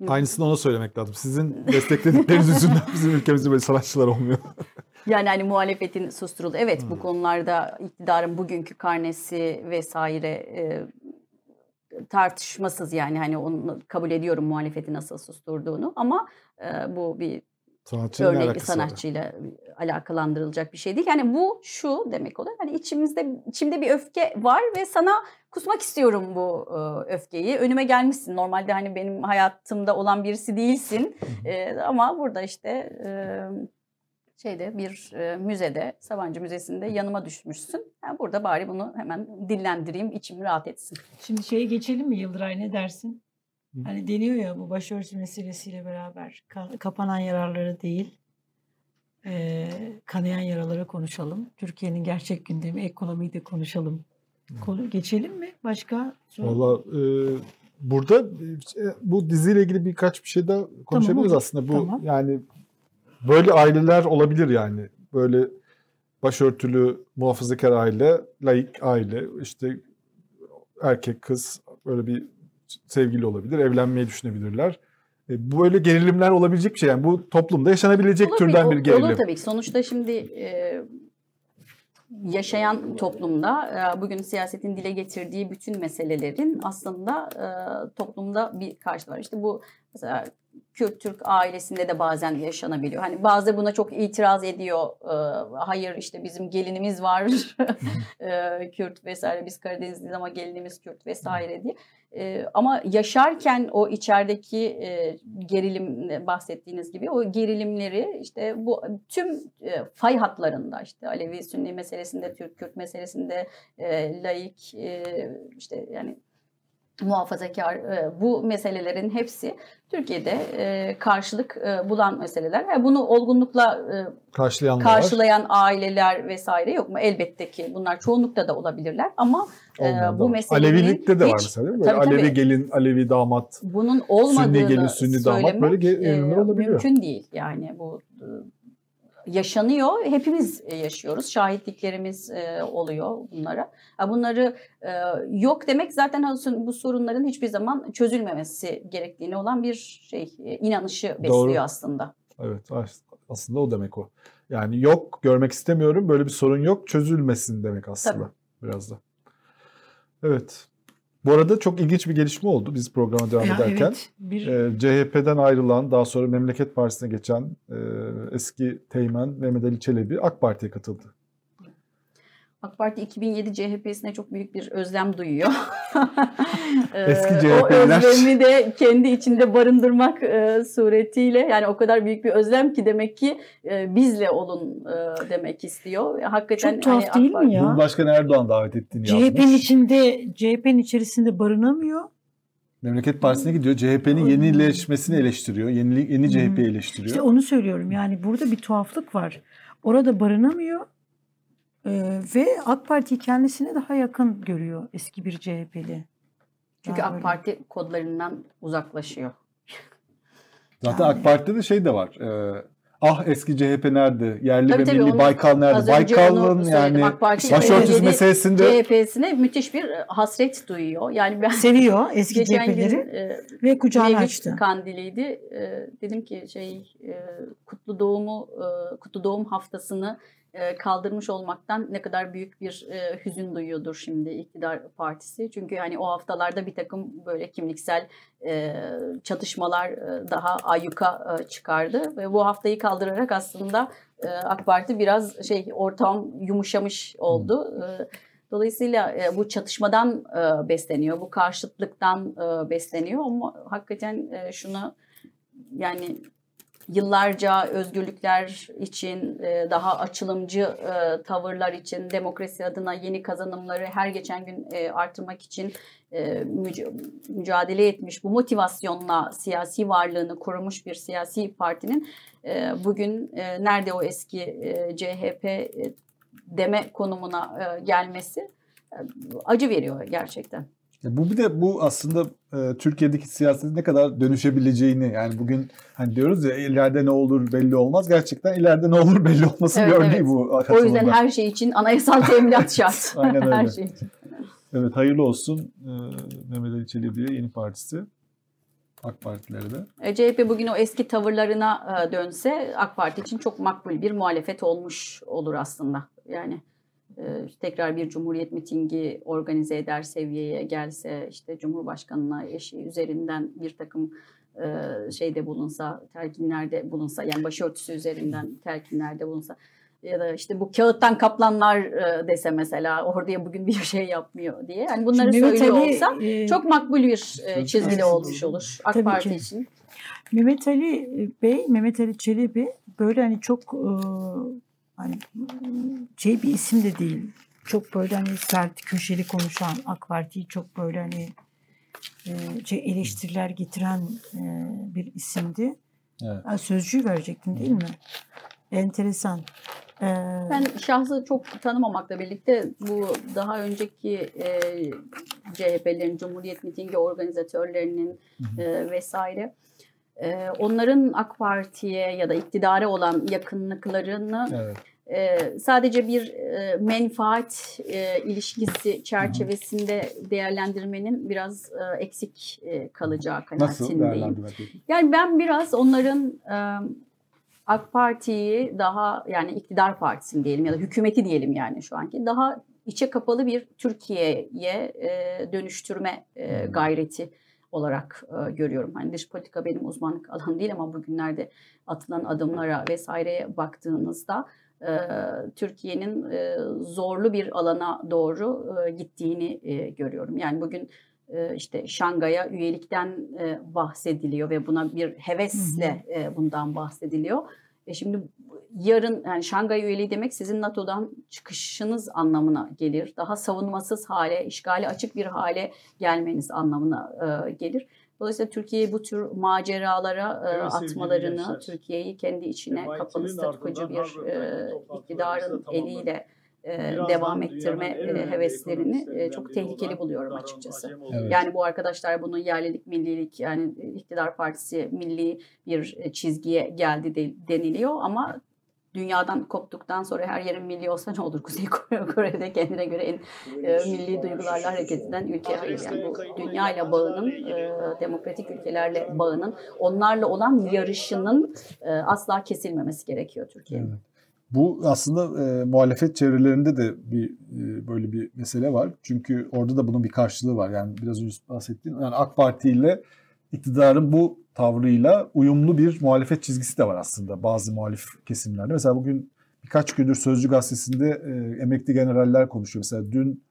Aynısını ona söylemek lazım. Sizin destekledikleriniz yüzünden bizim ülkemizde böyle sanatçılar olmuyor. Yani hani muhalefetin susturuldu. Evet Hmm. bu konularda iktidarın bugünkü karnesi vesaire e, tartışmasız yani hani onu kabul ediyorum muhalefeti nasıl susturduğunu ama e, bu bir Sanatçıyla bir alakası var? sanatçıyla alakalandırılacak bir şey değil. Yani bu şu demek oluyor. Hani içimizde içimde bir öfke var ve sana kusmak istiyorum bu e, öfkeyi. Önüme gelmişsin. Normalde hani benim hayatımda olan birisi değilsin. E, ama burada işte e, şeyde bir e, müzede, Sabancı Müzesi'nde yanıma düşmüşsün. Yani burada bari bunu hemen dillendireyim, içim rahat etsin. Şimdi şeye geçelim mi Yıldıray ne dersin? Hani deniyor ya bu başörtü meselesiyle beraber ka- kapanan yararları değil, kanayan yaraları konuşalım. Türkiye'nin gerçek gündemi, ekonomiyi de konuşalım. Konu geçelim mi? Başka? Valla e, burada e, bu diziyle ilgili birkaç bir şey daha konuşabiliriz olur. aslında. Bu Tamam. yani böyle aileler olabilir yani. Böyle başörtülü muhafazakar aile, laik aile, işte erkek kız böyle bir sevgili olabilir, evlenmeyi düşünebilirler. E, bu böyle gerilimler olabilecek bir şey yani. Bu toplumda yaşanabilecek Olur, türden bir olur gerilim. tabii ki. Sonuçta şimdi e, yaşayan toplumda e, bugün siyasetin dile getirdiği bütün meselelerin aslında e, toplumda bir karşılığı var. İşte bu mesela Kürt Türk ailesinde de bazen yaşanabiliyor. Hani bazı buna çok itiraz ediyor. E, hayır işte bizim gelinimiz var. e, Kürt vesaire biz Karadenizliyiz ama gelinimiz Kürt vesaire diye. E, ama yaşarken o içerideki e, gerilim bahsettiğiniz gibi o gerilimleri işte bu tüm e, fay hatlarında işte Alevi Sünni meselesinde Türk Kürt meselesinde e, laik e, işte yani muhafazakar e, bu meselelerin hepsi Türkiye'de e, karşılık e, bulan meseleler. Yani bunu olgunlukla karşılayan aileler vesaire yok mu? Elbette ki bunlar çoğunlukta da olabilirler ama Olmayan da bu var. meselelerin Alevilikte de var hiç- mesela değil mi? Tabii, tabii. Alevi gelin, Alevi damat. bunun olmadığını gelin, Sünni damat böyle ge- evrimler olabiliyor. mümkün değil. Yani bu yaşanıyor. Hepimiz e, yaşıyoruz. Şahitliklerimiz e, oluyor bunlara. Bunları e, yok demek zaten bu sorunların hiçbir zaman çözülmemesi gerektiğine olan bir şey inanışı besliyor Doğru. aslında. Evet as- aslında o demek o. Yani yok görmek istemiyorum böyle bir sorun yok çözülmesin demek aslında biraz da. Evet. Bu arada çok ilginç bir gelişme oldu biz programa devam Ya ederken. evet, bir- Ee, CHP'den ayrılan daha sonra Memleket Partisi'ne geçen e, eski teğmen Mehmet Ali Çelebi AK Parti'ye katıldı. AK Parti 2007 CHP'sine çok büyük bir özlem duyuyor. Ee, Eski O CHP'liler. özlemi de kendi içinde barındırmak e, suretiyle yani o kadar büyük bir özlem ki demek ki e, bizle olun e, demek istiyor. Hakikaten Çok tuhaf hani değil mi ya? Cumhurbaşkanı Erdoğan davet ettiğini CHP'nin yazmış. içinde CHP'nin içerisinde barınamıyor. Memleket Partisi'ne gidiyor. CHP'nin yenileşmesini eleştiriyor. Yeni, yeni CHP'yi eleştiriyor. İşte onu söylüyorum. Yani burada bir tuhaflık var. Orada barınamıyor Ee, ve AK Parti kendisine daha yakın görüyor eski bir CHP'li. Çünkü Daha AK böyle- Parti kodlarından uzaklaşıyor. Zaten AK Parti'de de şey de var. e, ah eski CHP nerede? Yerli Tabii ve tabii, milli onu- Baykal nerede? Baykal'ın yani başörtüsü 2007 meselesinde CHP'sine müthiş bir e, hasret duyuyor. Yani ben Seviyor eski CHP'leri e, ve kucağına Mevlüt açtı. Kandili'ydi. E, dedim ki şey e, kutlu doğumu e, kutlu doğum haftasını kaldırmış olmaktan ne kadar büyük bir e, hüzün duyuyordur şimdi iktidar partisi. Çünkü hani o haftalarda bir takım böyle kimliksel e, çatışmalar e, daha ayyuka e, çıkardı ve bu haftayı kaldırarak aslında e, AK Parti biraz şey ortam yumuşamış oldu. E, Dolayısıyla e, bu çatışmadan e, besleniyor, bu karşıtlıktan e, besleniyor ama hakikaten e, şunu yani yıllarca özgürlükler için, e, daha açılımcı e, tavırlar için, demokrasi adına yeni kazanımları her geçen gün e, artırmak için müc- mücadele etmiş, bu motivasyonla siyasi varlığını korumuş bir siyasi partinin bugün nerede o eski CHP deme konumuna gelmesi acı veriyor gerçekten. Bu bir de bu aslında e, Türkiye'deki siyasetin ne kadar dönüşebileceğini yani bugün hani diyoruz ya ileride ne olur belli olmaz. Gerçekten ileride ne olur belli olmasın Evet, bir örneği evet. bu O yüzden her şey için anayasal teminat şart. Aynen öyle. her şey için. Evet hayırlı olsun e, Mehmet Ali Çelebi'ye yeni partisi. AK Partilere de. E, CHP bugün o eski tavırlarına e, dönse AK Parti için çok makbul bir muhalefet olmuş olur aslında. Yani tekrar bir cumhuriyet mitingi organize eder seviyeye gelse işte Cumhurbaşkanı'na eşi üzerinden bir takım e, şeyde bulunsa, telkinlerde bulunsa yani başörtüsü üzerinden telkinlerde bulunsa ya da işte bu kağıttan kaplanlar e, dese mesela oraya bugün bir şey yapmıyor diye. Yani bunları Şimdi söylüyor Ali, olsa e, çok makbul bir e, çizgide olmuş olur AK Tabii Parti ki. için. Mehmet Ali Bey, Mehmet Ali Çelebi böyle hani çok e, hani şey bir isim de değil. Çok böyle hani sert köşeli konuşan AK Parti'yi çok böyle hani e, şey eleştiriler getiren e, bir isimdi. Evet. Ha, Sözcüğü verecektin değil mi? Enteresan. E, Ben şahsı çok tanımamakla birlikte bu daha önceki e, CHP'lerin, Cumhuriyet mitingi organizatörlerinin e, vesaire e, onların AK Parti'ye ya da iktidara olan yakınlıklarını Evet. e, sadece bir e, menfaat e, ilişkisi çerçevesinde değerlendirmenin biraz e, eksik e, kalacağı kanaatindeyim. Yani ben biraz onların e, AK Parti'yi daha yani iktidar partisini diyelim ya da hükümeti diyelim yani şu anki daha içe kapalı bir Türkiye'ye e, dönüştürme e, gayreti olarak e, görüyorum. Hani dış politika benim uzmanlık alanım değil ama bugünlerde atılan adımlara vesaireye baktığınızda e, Türkiye'nin e, zorlu bir alana doğru e, gittiğini e, görüyorum. Yani bugün işte Şangay'a üyelikten bahsediliyor ve buna bir hevesle bundan bahsediliyor. E şimdi yarın yani Şangay üyeliği demek sizin NATO'dan çıkışınız anlamına gelir. Daha savunmasız hale, işgali açık bir hale gelmeniz anlamına e, gelir. Dolayısıyla Türkiye'yi bu tür maceralara e, atmalarını. Türkiye'yi kendi içine MIT'nin kapalı statükocu bir e, iktidarın eliyle e, Birazdan devam ettirme e, heveslerini e, çok tehlikeli buluyorum açıkçası. Evet. Yani bu arkadaşlar bunun yerlilik, millilik yani iktidar partisi milli bir çizgiye geldi de, deniliyor ama dünyadan koptuktan sonra her yerin milli olsa ne olur? Kuzey Kore, Kore'de kendine göre en e, milli duygularla hareket eden ülke hayır. Yani bu dünyayla bağının, e, demokratik ülkelerle bağının, onlarla olan yarışının e, asla kesilmemesi gerekiyor Türkiye'nin. Evet. Bu aslında e, muhalefet çevrelerinde de bir e, böyle bir mesele var. Çünkü orada da bunun bir karşılığı var. Yani biraz önce bahsettiğim yani AK Parti ile iktidarın bu tavrıyla uyumlu bir muhalefet çizgisi de var aslında bazı muhalif kesimlerde. Mesela bugün birkaç gündür Sözcü Gazetesi'nde e, emekli generaller konuşuyor. Mesela dün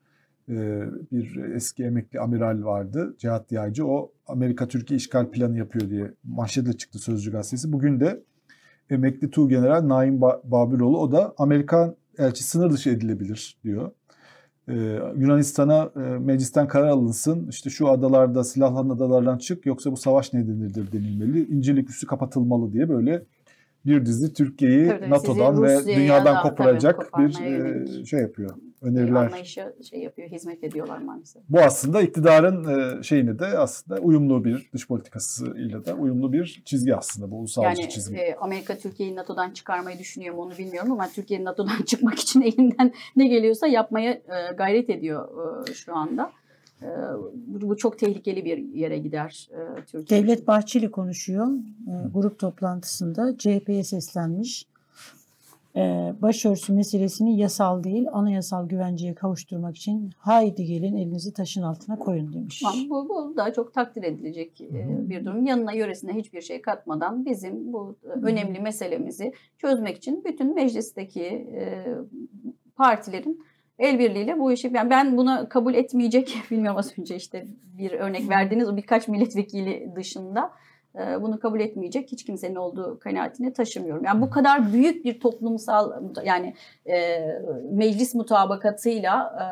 e, bir eski emekli amiral vardı Cihat Yaycı. O Amerika Türkiye işgal planı yapıyor diye manşetle çıktı Sözcü Gazetesi. Bugün de emekli Tuğ General Naim Ba- Babiroğlu o da Amerikan elçi sınır dışı edilebilir diyor. Ee, Yunanistan'a e, meclisten karar alınsın. İşte şu adalarda silahlı adalardan çık yoksa bu savaş nedenidir denilmeli. İncirlik üssü kapatılmalı diye böyle bir dizi Türkiye'yi NATO'dan ve dünyadan koparacak bir e, şey yapıyor. Bir Öneriler. anlayışa şey yapıyor, hizmet ediyorlar maalesef. Bu aslında iktidarın e, şeyini de aslında uyumlu bir dış politikasıyla da uyumlu bir çizgi aslında bu ulusalcı Yani çizgi. e, Amerika Türkiye'yi NATO'dan çıkarmayı düşünüyor mu onu bilmiyorum ama Türkiye'nin NATO'dan çıkmak için elinden ne geliyorsa yapmaya e, gayret ediyor e, şu anda. E, bu, çok tehlikeli bir yere gider e, Türkiye. Devlet Bahçeli konuşuyor. E, grup toplantısında CHP'ye seslenmiş. E, başörtüsü meselesini yasal değil anayasal güvenceye kavuşturmak için haydi gelin elinizi taşın altına koyun demiş. Bu, bu da çok takdir edilecek e, bir durum. Yanına yöresine hiçbir şey katmadan bizim bu e, önemli meselemizi çözmek için bütün meclisteki partilerin el birliğiyle bu işi yani ben buna kabul etmeyecek bilmiyorum az önce işte bir örnek verdiğiniz o birkaç milletvekili dışında bunu kabul etmeyecek hiç kimsenin olduğu kanaatini taşımıyorum. Yani bu kadar büyük bir toplumsal yani e, meclis mutabakatıyla e,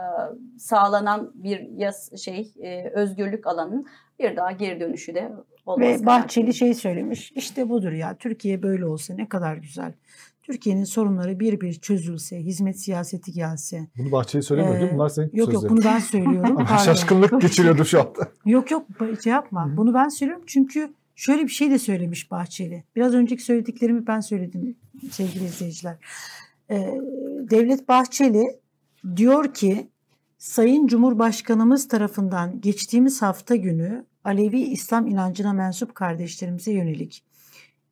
sağlanan bir yas şey e, özgürlük alanının bir daha geri dönüşü de olmaz. Ve Bahçeli şey söylemiş. İşte budur ya Türkiye böyle olsa ne kadar güzel. Türkiye'nin sorunları bir bir çözülse, hizmet siyaseti gelse. Bunu Bahçeli söylemiyor değil mi? Ee, Bunlar senin Yok yok sözlerin. bunu ben söylüyorum. Ama. Şaşkınlık geçiriyordum şu anda. Yok yok şey yapma. Bunu ben söylüyorum çünkü şöyle bir şey de söylemiş Bahçeli. Biraz önceki söylediklerimi ben söyledim sevgili izleyiciler. Ee, Devlet Bahçeli diyor ki Sayın Cumhurbaşkanımız tarafından geçtiğimiz hafta günü Alevi İslam inancına mensup kardeşlerimize yönelik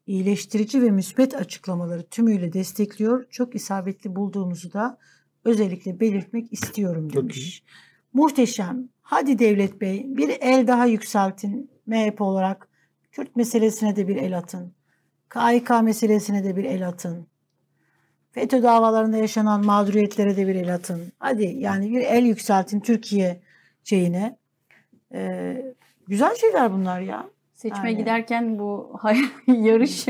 iyileştirici ve müspet açıklamaları tümüyle destekliyor. Çok isabetli bulduğumuzu da özellikle belirtmek istiyorum demiş. Muhteşem. Hadi Devlet Bey bir el daha yükseltin MHP olarak. Kürt meselesine de bir el atın. KYK meselesine de bir el atın. FETÖ davalarında yaşanan mağduriyetlere de bir el atın. Hadi yani bir el yükseltin Türkiye şeyine. Ee, güzel şeyler bunlar ya. Seçime Yani. giderken bu yarış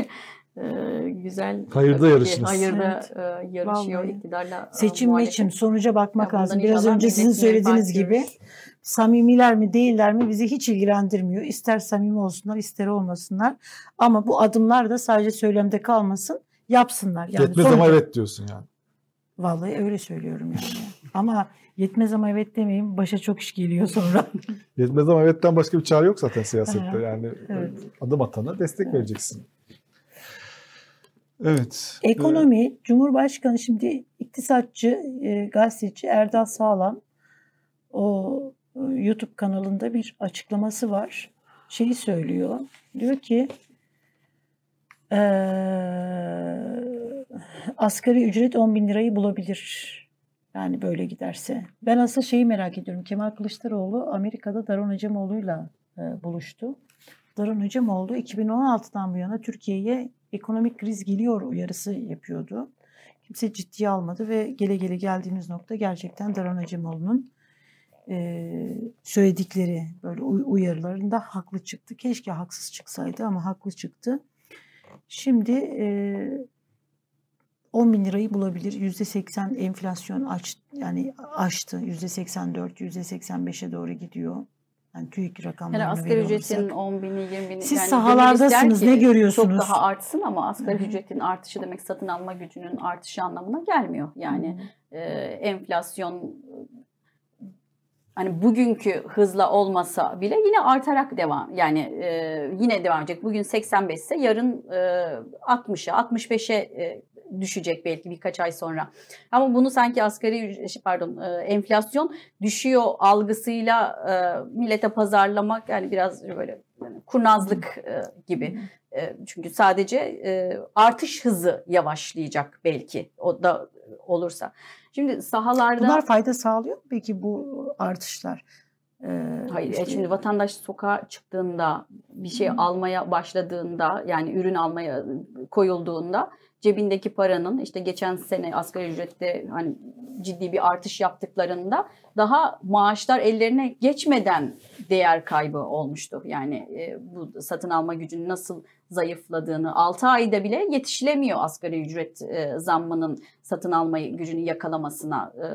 e, güzel. Hayırda yarışınız. Hayırda Evet. e, yarışıyor Vallahi. iktidarla. e, Seçim meçim sonuca bakmak Ya lazım. Biraz önce sizin söylediğiniz gibi. Samimiler mi değiller mi bizi hiç ilgilendirmiyor. İster samimi olsunlar ister olmasınlar. Ama bu adımlar da sadece söylemde kalmasın yapsınlar. Yani Yetmez ama sonuca- evet diyorsun yani. Vallahi öyle söylüyorum yani. ama yetmez ama evet demeyin başa çok iş geliyor sonra. Yetmez ama evetten başka bir çare yok zaten siyasette. Yani evet. adım atana destek vereceksin. Evet. Ekonomi, Cumhurbaşkanı şimdi iktisatçı, e, gazeteci Erdal Sağlam o YouTube kanalında bir açıklaması var. Şeyi söylüyor. Diyor ki eee, asgari ücret 10 bin lirayı bulabilir. Yani böyle giderse. Ben aslında şeyi merak ediyorum. Kemal Kılıçdaroğlu Amerika'da Daron Acemoğlu'yla e, buluştu. Daron Acemoğlu 2016'dan bu yana Türkiye'ye ekonomik kriz geliyor uyarısı yapıyordu. Kimse ciddiye almadı ve gele gele geldiğimiz nokta gerçekten Daron Acemoğlu'nun e, söyledikleri böyle uy- uyarılarında haklı çıktı. Keşke haksız çıksaydı ama haklı çıktı. Şimdi e, 10 bin lirayı bulabilir. Yüzde 80 enflasyon aç, yani aştı. Yüzde 84, yüzde 85'e doğru gidiyor. Yani TÜİK rakamlarını Yani asgari ücretin olursak. 10 bini 20 bini. Siz yani sahalardasınız, ne görüyorsunuz? Çok daha artsın ama asgari ücretin artışı demek satın alma gücünün artışı anlamına gelmiyor. Yani e, enflasyon hani bugünkü hızla olmasa bile yine artarak devam yani e, yine devam edecek. Bugün 85 ise yarın e, 60'a 65'e e, düşecek belki birkaç ay sonra. Ama bunu sanki asgari ücret- pardon e, enflasyon düşüyor algısıyla e, millete pazarlamak yani biraz böyle yani kurnazlık e, gibi. E, çünkü sadece e, artış hızı yavaşlayacak belki o da olursa. Şimdi sahalarda Bunlar fayda sağlıyor mu peki bu artışlar? Ee, Hayır, e, işte- şimdi vatandaş sokağa çıktığında, bir şey Hı. almaya başladığında, yani ürün almaya koyulduğunda cebindeki paranın işte geçen sene asgari ücrette hani ciddi bir artış yaptıklarında daha maaşlar ellerine geçmeden değer kaybı olmuştu. Yani e, bu satın alma gücünün nasıl zayıfladığını 6 ayda bile yetişilemiyor asgari ücret e, zammının satın alma gücünü yakalamasına. E,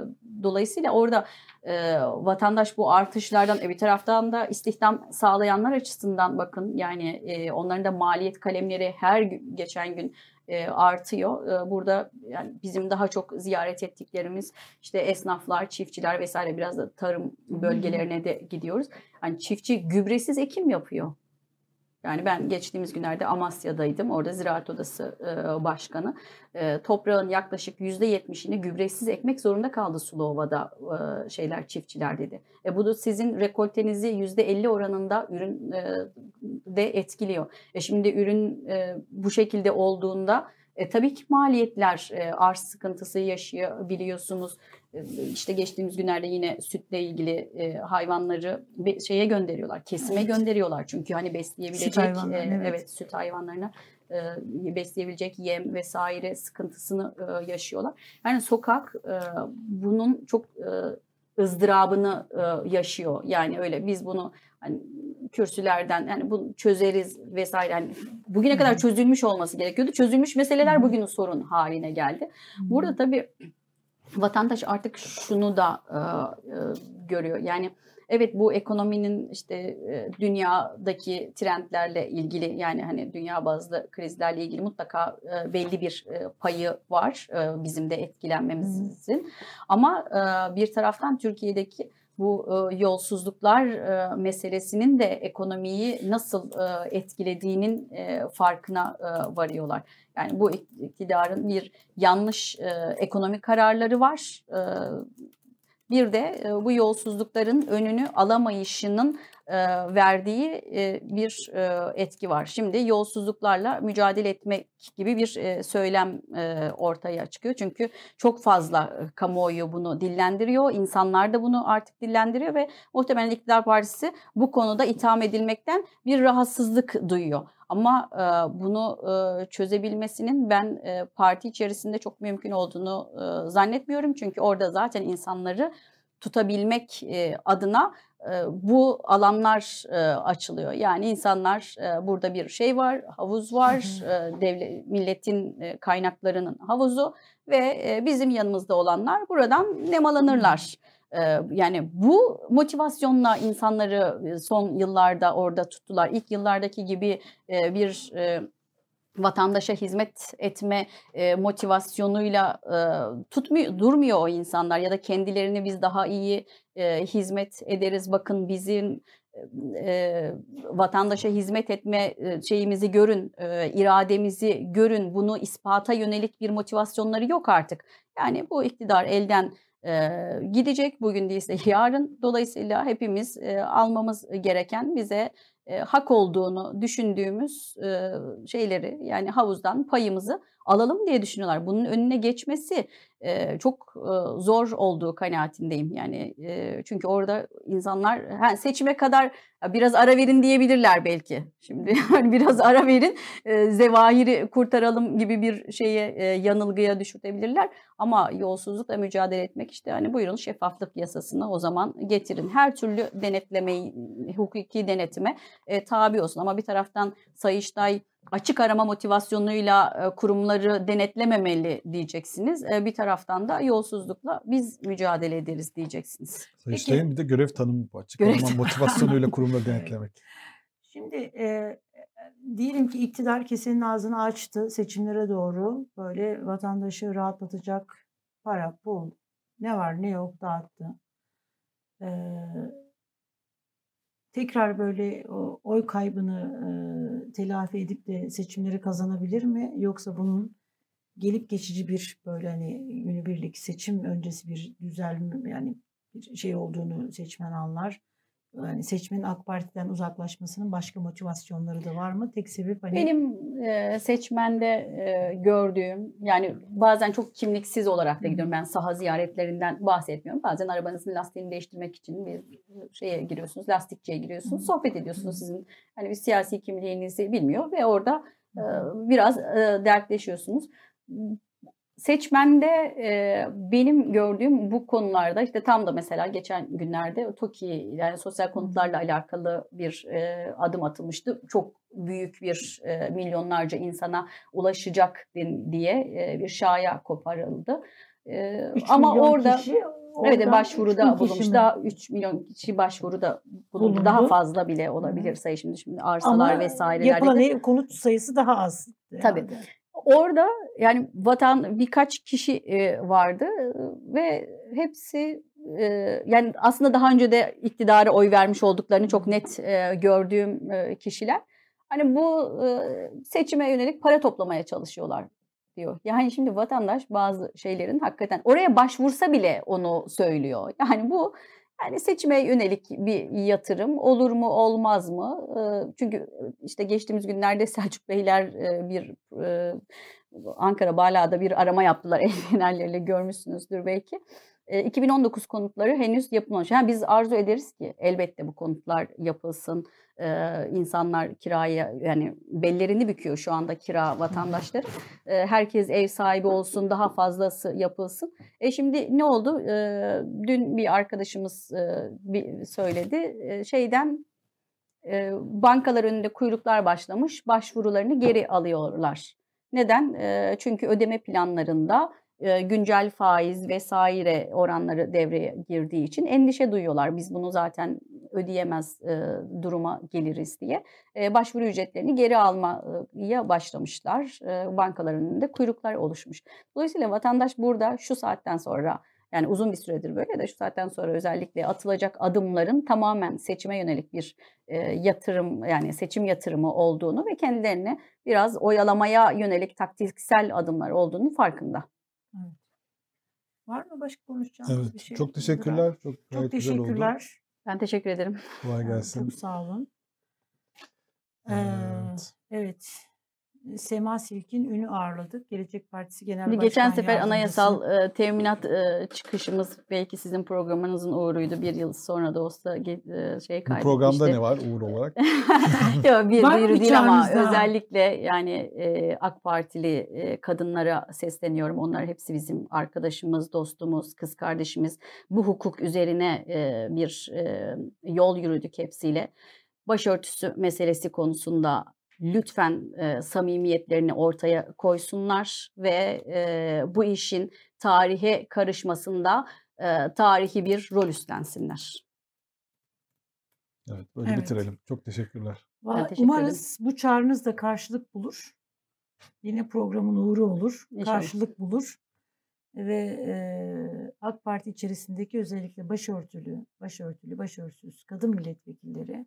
dolayısıyla orada e, vatandaş bu artışlardan e, bir taraftan da istihdam sağlayanlar açısından bakın yani e, onların da maliyet kalemleri her geçen gün e, artıyor. E, burada yani bizim daha çok ziyaret ettiklerimiz işte esnaflar, çiftçiler vesaire biraz da tarım bölgelerine de gidiyoruz. Hani çiftçi gübresiz ekim yapıyor. Yani ben geçtiğimiz günlerde Amasya'daydım. Orada Ziraat Odası e, Başkanı. E, toprağın yaklaşık %70'ini gübresiz ekmek zorunda kaldı Sulova'da e, şeyler çiftçiler dedi. E, bu da sizin rekoltenizi %50 oranında ürün e, de etkiliyor. E, şimdi ürün e, bu şekilde olduğunda e, tabii ki maliyetler e, arz sıkıntısı yaşayabiliyorsunuz. E, işte geçtiğimiz günlerde yine sütle ilgili e, hayvanları be- şeye gönderiyorlar, kesime Evet. gönderiyorlar. Çünkü hani besleyebilecek Süt e, evet. evet süt hayvanlarına e, besleyebilecek yem vesaire sıkıntısını e, yaşıyorlar. Yani sokak e, bunun çok e, ızdırabını e, yaşıyor. Yani öyle biz bunu hani kürsülerden yani bunu çözeriz vesaire. Yani bugüne kadar çözülmüş olması gerekiyordu. Çözülmüş meseleler bugünün sorun haline geldi. Burada tabii vatandaş artık şunu da e, e, görüyor. Yani evet bu ekonominin işte e, dünyadaki trendlerle ilgili yani hani dünya bazlı krizlerle ilgili mutlaka e, belli bir e, payı var e, bizim de etkilenmemizin. Ama e, bir taraftan Türkiye'deki bu e, yolsuzluklar e, meselesinin de ekonomiyi nasıl e, etkilediğinin e, farkına e, varıyorlar. Yani bu iktidarın bir yanlış e, ekonomik kararları var. E, bir de e, bu yolsuzlukların önünü alamayışının e, verdiği e, bir etki var. Şimdi yolsuzluklarla mücadele etmek gibi bir söylem ortaya çıkıyor. Çünkü çok fazla kamuoyu bunu dillendiriyor. İnsanlar da bunu artık dillendiriyor ve muhtemelen iktidar partisi bu konuda itham edilmekten bir rahatsızlık duyuyor. Ama e, bunu e, çözebilmesinin ben e, parti içerisinde çok mümkün olduğunu e, zannetmiyorum. Çünkü orada zaten insanları tutabilmek e, adına e, bu alanlar e, açılıyor. Yani insanlar e, burada bir şey var, havuz var, e, devlet milletin e, kaynaklarının havuzu ve e, bizim yanımızda olanlar buradan nemalanırlar. E, yani bu motivasyonla insanları son yıllarda orada tuttular. İlk yıllardaki gibi bir vatandaşa hizmet etme motivasyonuyla tutmuyor, durmuyor o insanlar ya da kendilerini biz daha iyi hizmet ederiz. Bakın bizim vatandaşa hizmet etme şeyimizi görün, irademizi görün. Bunu ispata yönelik bir motivasyonları yok artık. Yani bu iktidar elden e, gidecek bugün değilse yarın. Dolayısıyla hepimiz e, almamız gereken bize e, hak olduğunu düşündüğümüz e, şeyleri yani havuzdan payımızı alalım diye düşünüyorlar. Bunun önüne geçmesi e, çok e, zor olduğu kanaatindeyim. Yani e, çünkü orada insanlar ha, seçime kadar biraz ara verin diyebilirler belki. Şimdi hani biraz ara verin, e, zevahiri kurtaralım gibi bir şeye e, yanılgıya düşürtebilirler. Ama yolsuzlukla mücadele etmek işte hani buyurun şeffaflık yasasını o zaman getirin. Her türlü denetlemeyi, hukuki denetime e, tabi olsun. Ama bir taraftan Sayıştay açık arama motivasyonuyla kurumları denetlememeli diyeceksiniz. Bir taraftan da yolsuzlukla biz mücadele ederiz diyeceksiniz. Sayıştay'ın bir de görev tanımı bu açık görev arama motivasyonuyla kurumları denetlemek. Şimdi e, diyelim ki iktidar kesenin ağzını açtı seçimlere doğru böyle vatandaşı rahatlatacak para, pul, ne var ne yok dağıttı. E, tekrar böyle o oy kaybını e, telafi edip de seçimleri kazanabilir mi? Yoksa bunun gelip geçici bir böyle hani günübirlik seçim öncesi bir düzelme yani bir şey olduğunu seçmen anlar yani seçmenin AK Parti'den uzaklaşmasının başka motivasyonları da var mı? Tek sebep hani... Benim e, seçmende e, gördüğüm yani bazen çok kimliksiz olarak da gidiyorum. Ben saha ziyaretlerinden bahsetmiyorum. Bazen arabanızın lastiğini değiştirmek için bir şeye giriyorsunuz, lastikçiye giriyorsunuz, sohbet ediyorsunuz. Sizin hani bir siyasi kimliğinizi bilmiyor ve orada e, biraz e, dertleşiyorsunuz Seçmende e, benim gördüğüm bu konularda işte tam da mesela geçen günlerde TOKİ yani sosyal konutlarla alakalı bir e, adım atılmıştı. Çok büyük bir e, milyonlarca insana ulaşacak diye e, bir şaya koparıldı. E, ama orada kişi, evet başvuruda bulunmuş. Daha 3 milyon kişi başvuruda bulundu. bulundu. Daha fazla bile olabilir sayı şimdi şimdi arsalar ama vesaireler. Yapılan ev konut sayısı daha az. Tabii. Yani. Orada yani vatan birkaç kişi vardı ve hepsi yani aslında daha önce de iktidara oy vermiş olduklarını çok net gördüğüm kişiler. Hani bu seçime yönelik para toplamaya çalışıyorlar diyor. Yani şimdi vatandaş bazı şeylerin hakikaten oraya başvursa bile onu söylüyor. Yani bu yani seçime yönelik bir yatırım olur mu olmaz mı? Çünkü işte geçtiğimiz günlerde Selçuk Beyler bir Ankara Bala'da bir arama yaptılar el fenerleriyle görmüşsünüzdür belki. 2019 konutları henüz yapılmamış. Yani biz arzu ederiz ki elbette bu konutlar yapılsın. Ee, insanlar kiraya yani bellerini büküyor şu anda kira vatandaşları. Ee, herkes ev sahibi olsun, daha fazlası yapılsın. E şimdi ne oldu? Ee, dün bir arkadaşımız e, bir söyledi. E, şeyden e, bankalar önünde kuyruklar başlamış. Başvurularını geri alıyorlar. Neden? E, çünkü ödeme planlarında güncel faiz vesaire oranları devreye girdiği için endişe duyuyorlar. Biz bunu zaten ödeyemez duruma geliriz diye. başvuru ücretlerini geri almaya başlamışlar. bankaların önünde kuyruklar oluşmuş. Dolayısıyla vatandaş burada şu saatten sonra yani uzun bir süredir böyle de şu saatten sonra özellikle atılacak adımların tamamen seçime yönelik bir e, yatırım yani seçim yatırımı olduğunu ve kendilerini biraz oyalamaya yönelik taktiksel adımlar olduğunu farkında. Evet. Var mı başka konuşacağımız evet, bir şey? Çok teşekkürler. Çok, çok teşekkürler. Ben teşekkür ederim. Kolay gelsin. Çok sağ olun. Ee, Evet. Sema Silkin ünü ağırladık. Gelecek Partisi Genel Şimdi Başkan geçen sefer Yardımcısı. anayasal e, teminat e, çıkışımız belki sizin programınızın uğruydu. Bir yıl sonra da olsa e, şey Bu kaydetmişti. programda ne var Uğur olarak? Yok bir duyuru bir değil ama daha? özellikle yani e, AK Partili e, kadınlara sesleniyorum. Onlar hepsi bizim arkadaşımız, dostumuz, kız kardeşimiz. Bu hukuk üzerine e, bir e, yol yürüdük hepsiyle. Başörtüsü meselesi konusunda lütfen e, samimiyetlerini ortaya koysunlar ve e, bu işin tarihe karışmasında e, tarihi bir rol üstlensinler. Evet böyle Evet. bitirelim. Çok teşekkürler. Valla teşekkür Umarız bu çağrınız da karşılık bulur. Yine programın uğru olur. İnşallah. Karşılık bulur. Ve e, AK Parti içerisindeki özellikle başörtülü, başörtülü, başörtüsüz kadın milletvekilleri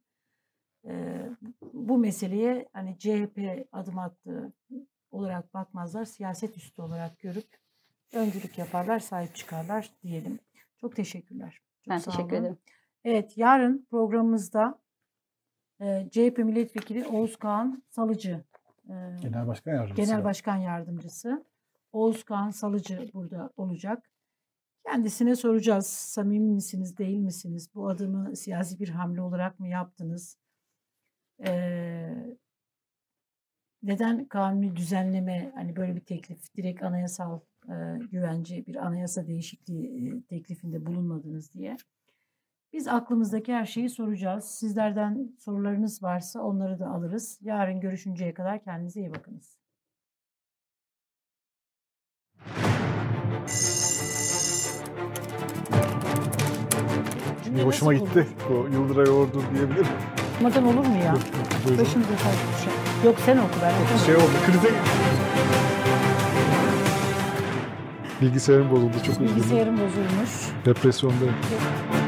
e, bu meseleye hani CHP adım attığı olarak bakmazlar. Siyaset üstü olarak görüp öncülük yaparlar, sahip çıkarlar diyelim. Çok teşekkürler. Çok Ben sağ teşekkür olun. ederim. Evet, yarın programımızda e, CHP milletvekili Oğuz Kağan Salıcı, e, Genel Başkan Yardımcısı. Genel. Başkan Yardımcısı Oğuz Kağan Salıcı burada olacak. Kendisine soracağız. Samimi misiniz, değil misiniz? Bu adımı siyasi bir hamle olarak mı yaptınız? Neden kanuni düzenleme, hani böyle bir teklif, direkt anayasal e, güvence, bir anayasa değişikliği teklifinde bulunmadınız diye. Biz aklımızdaki her şeyi soracağız. Sizlerden sorularınız varsa onları da alırız. Yarın görüşünceye kadar kendinize iyi bakınız. Bir hoşuma gitti. Bu Yıldıray Ordu diyebilir miyim? Okumadan olur mu ya? Buyurun. Başımıza taş düşer. Yok sen oku ben okumam. Şey oldu, krize Bilgisayarım bozuldu çok üzüldüm. Bilgisayarım bozulmuş. Depresyondayım. Yok.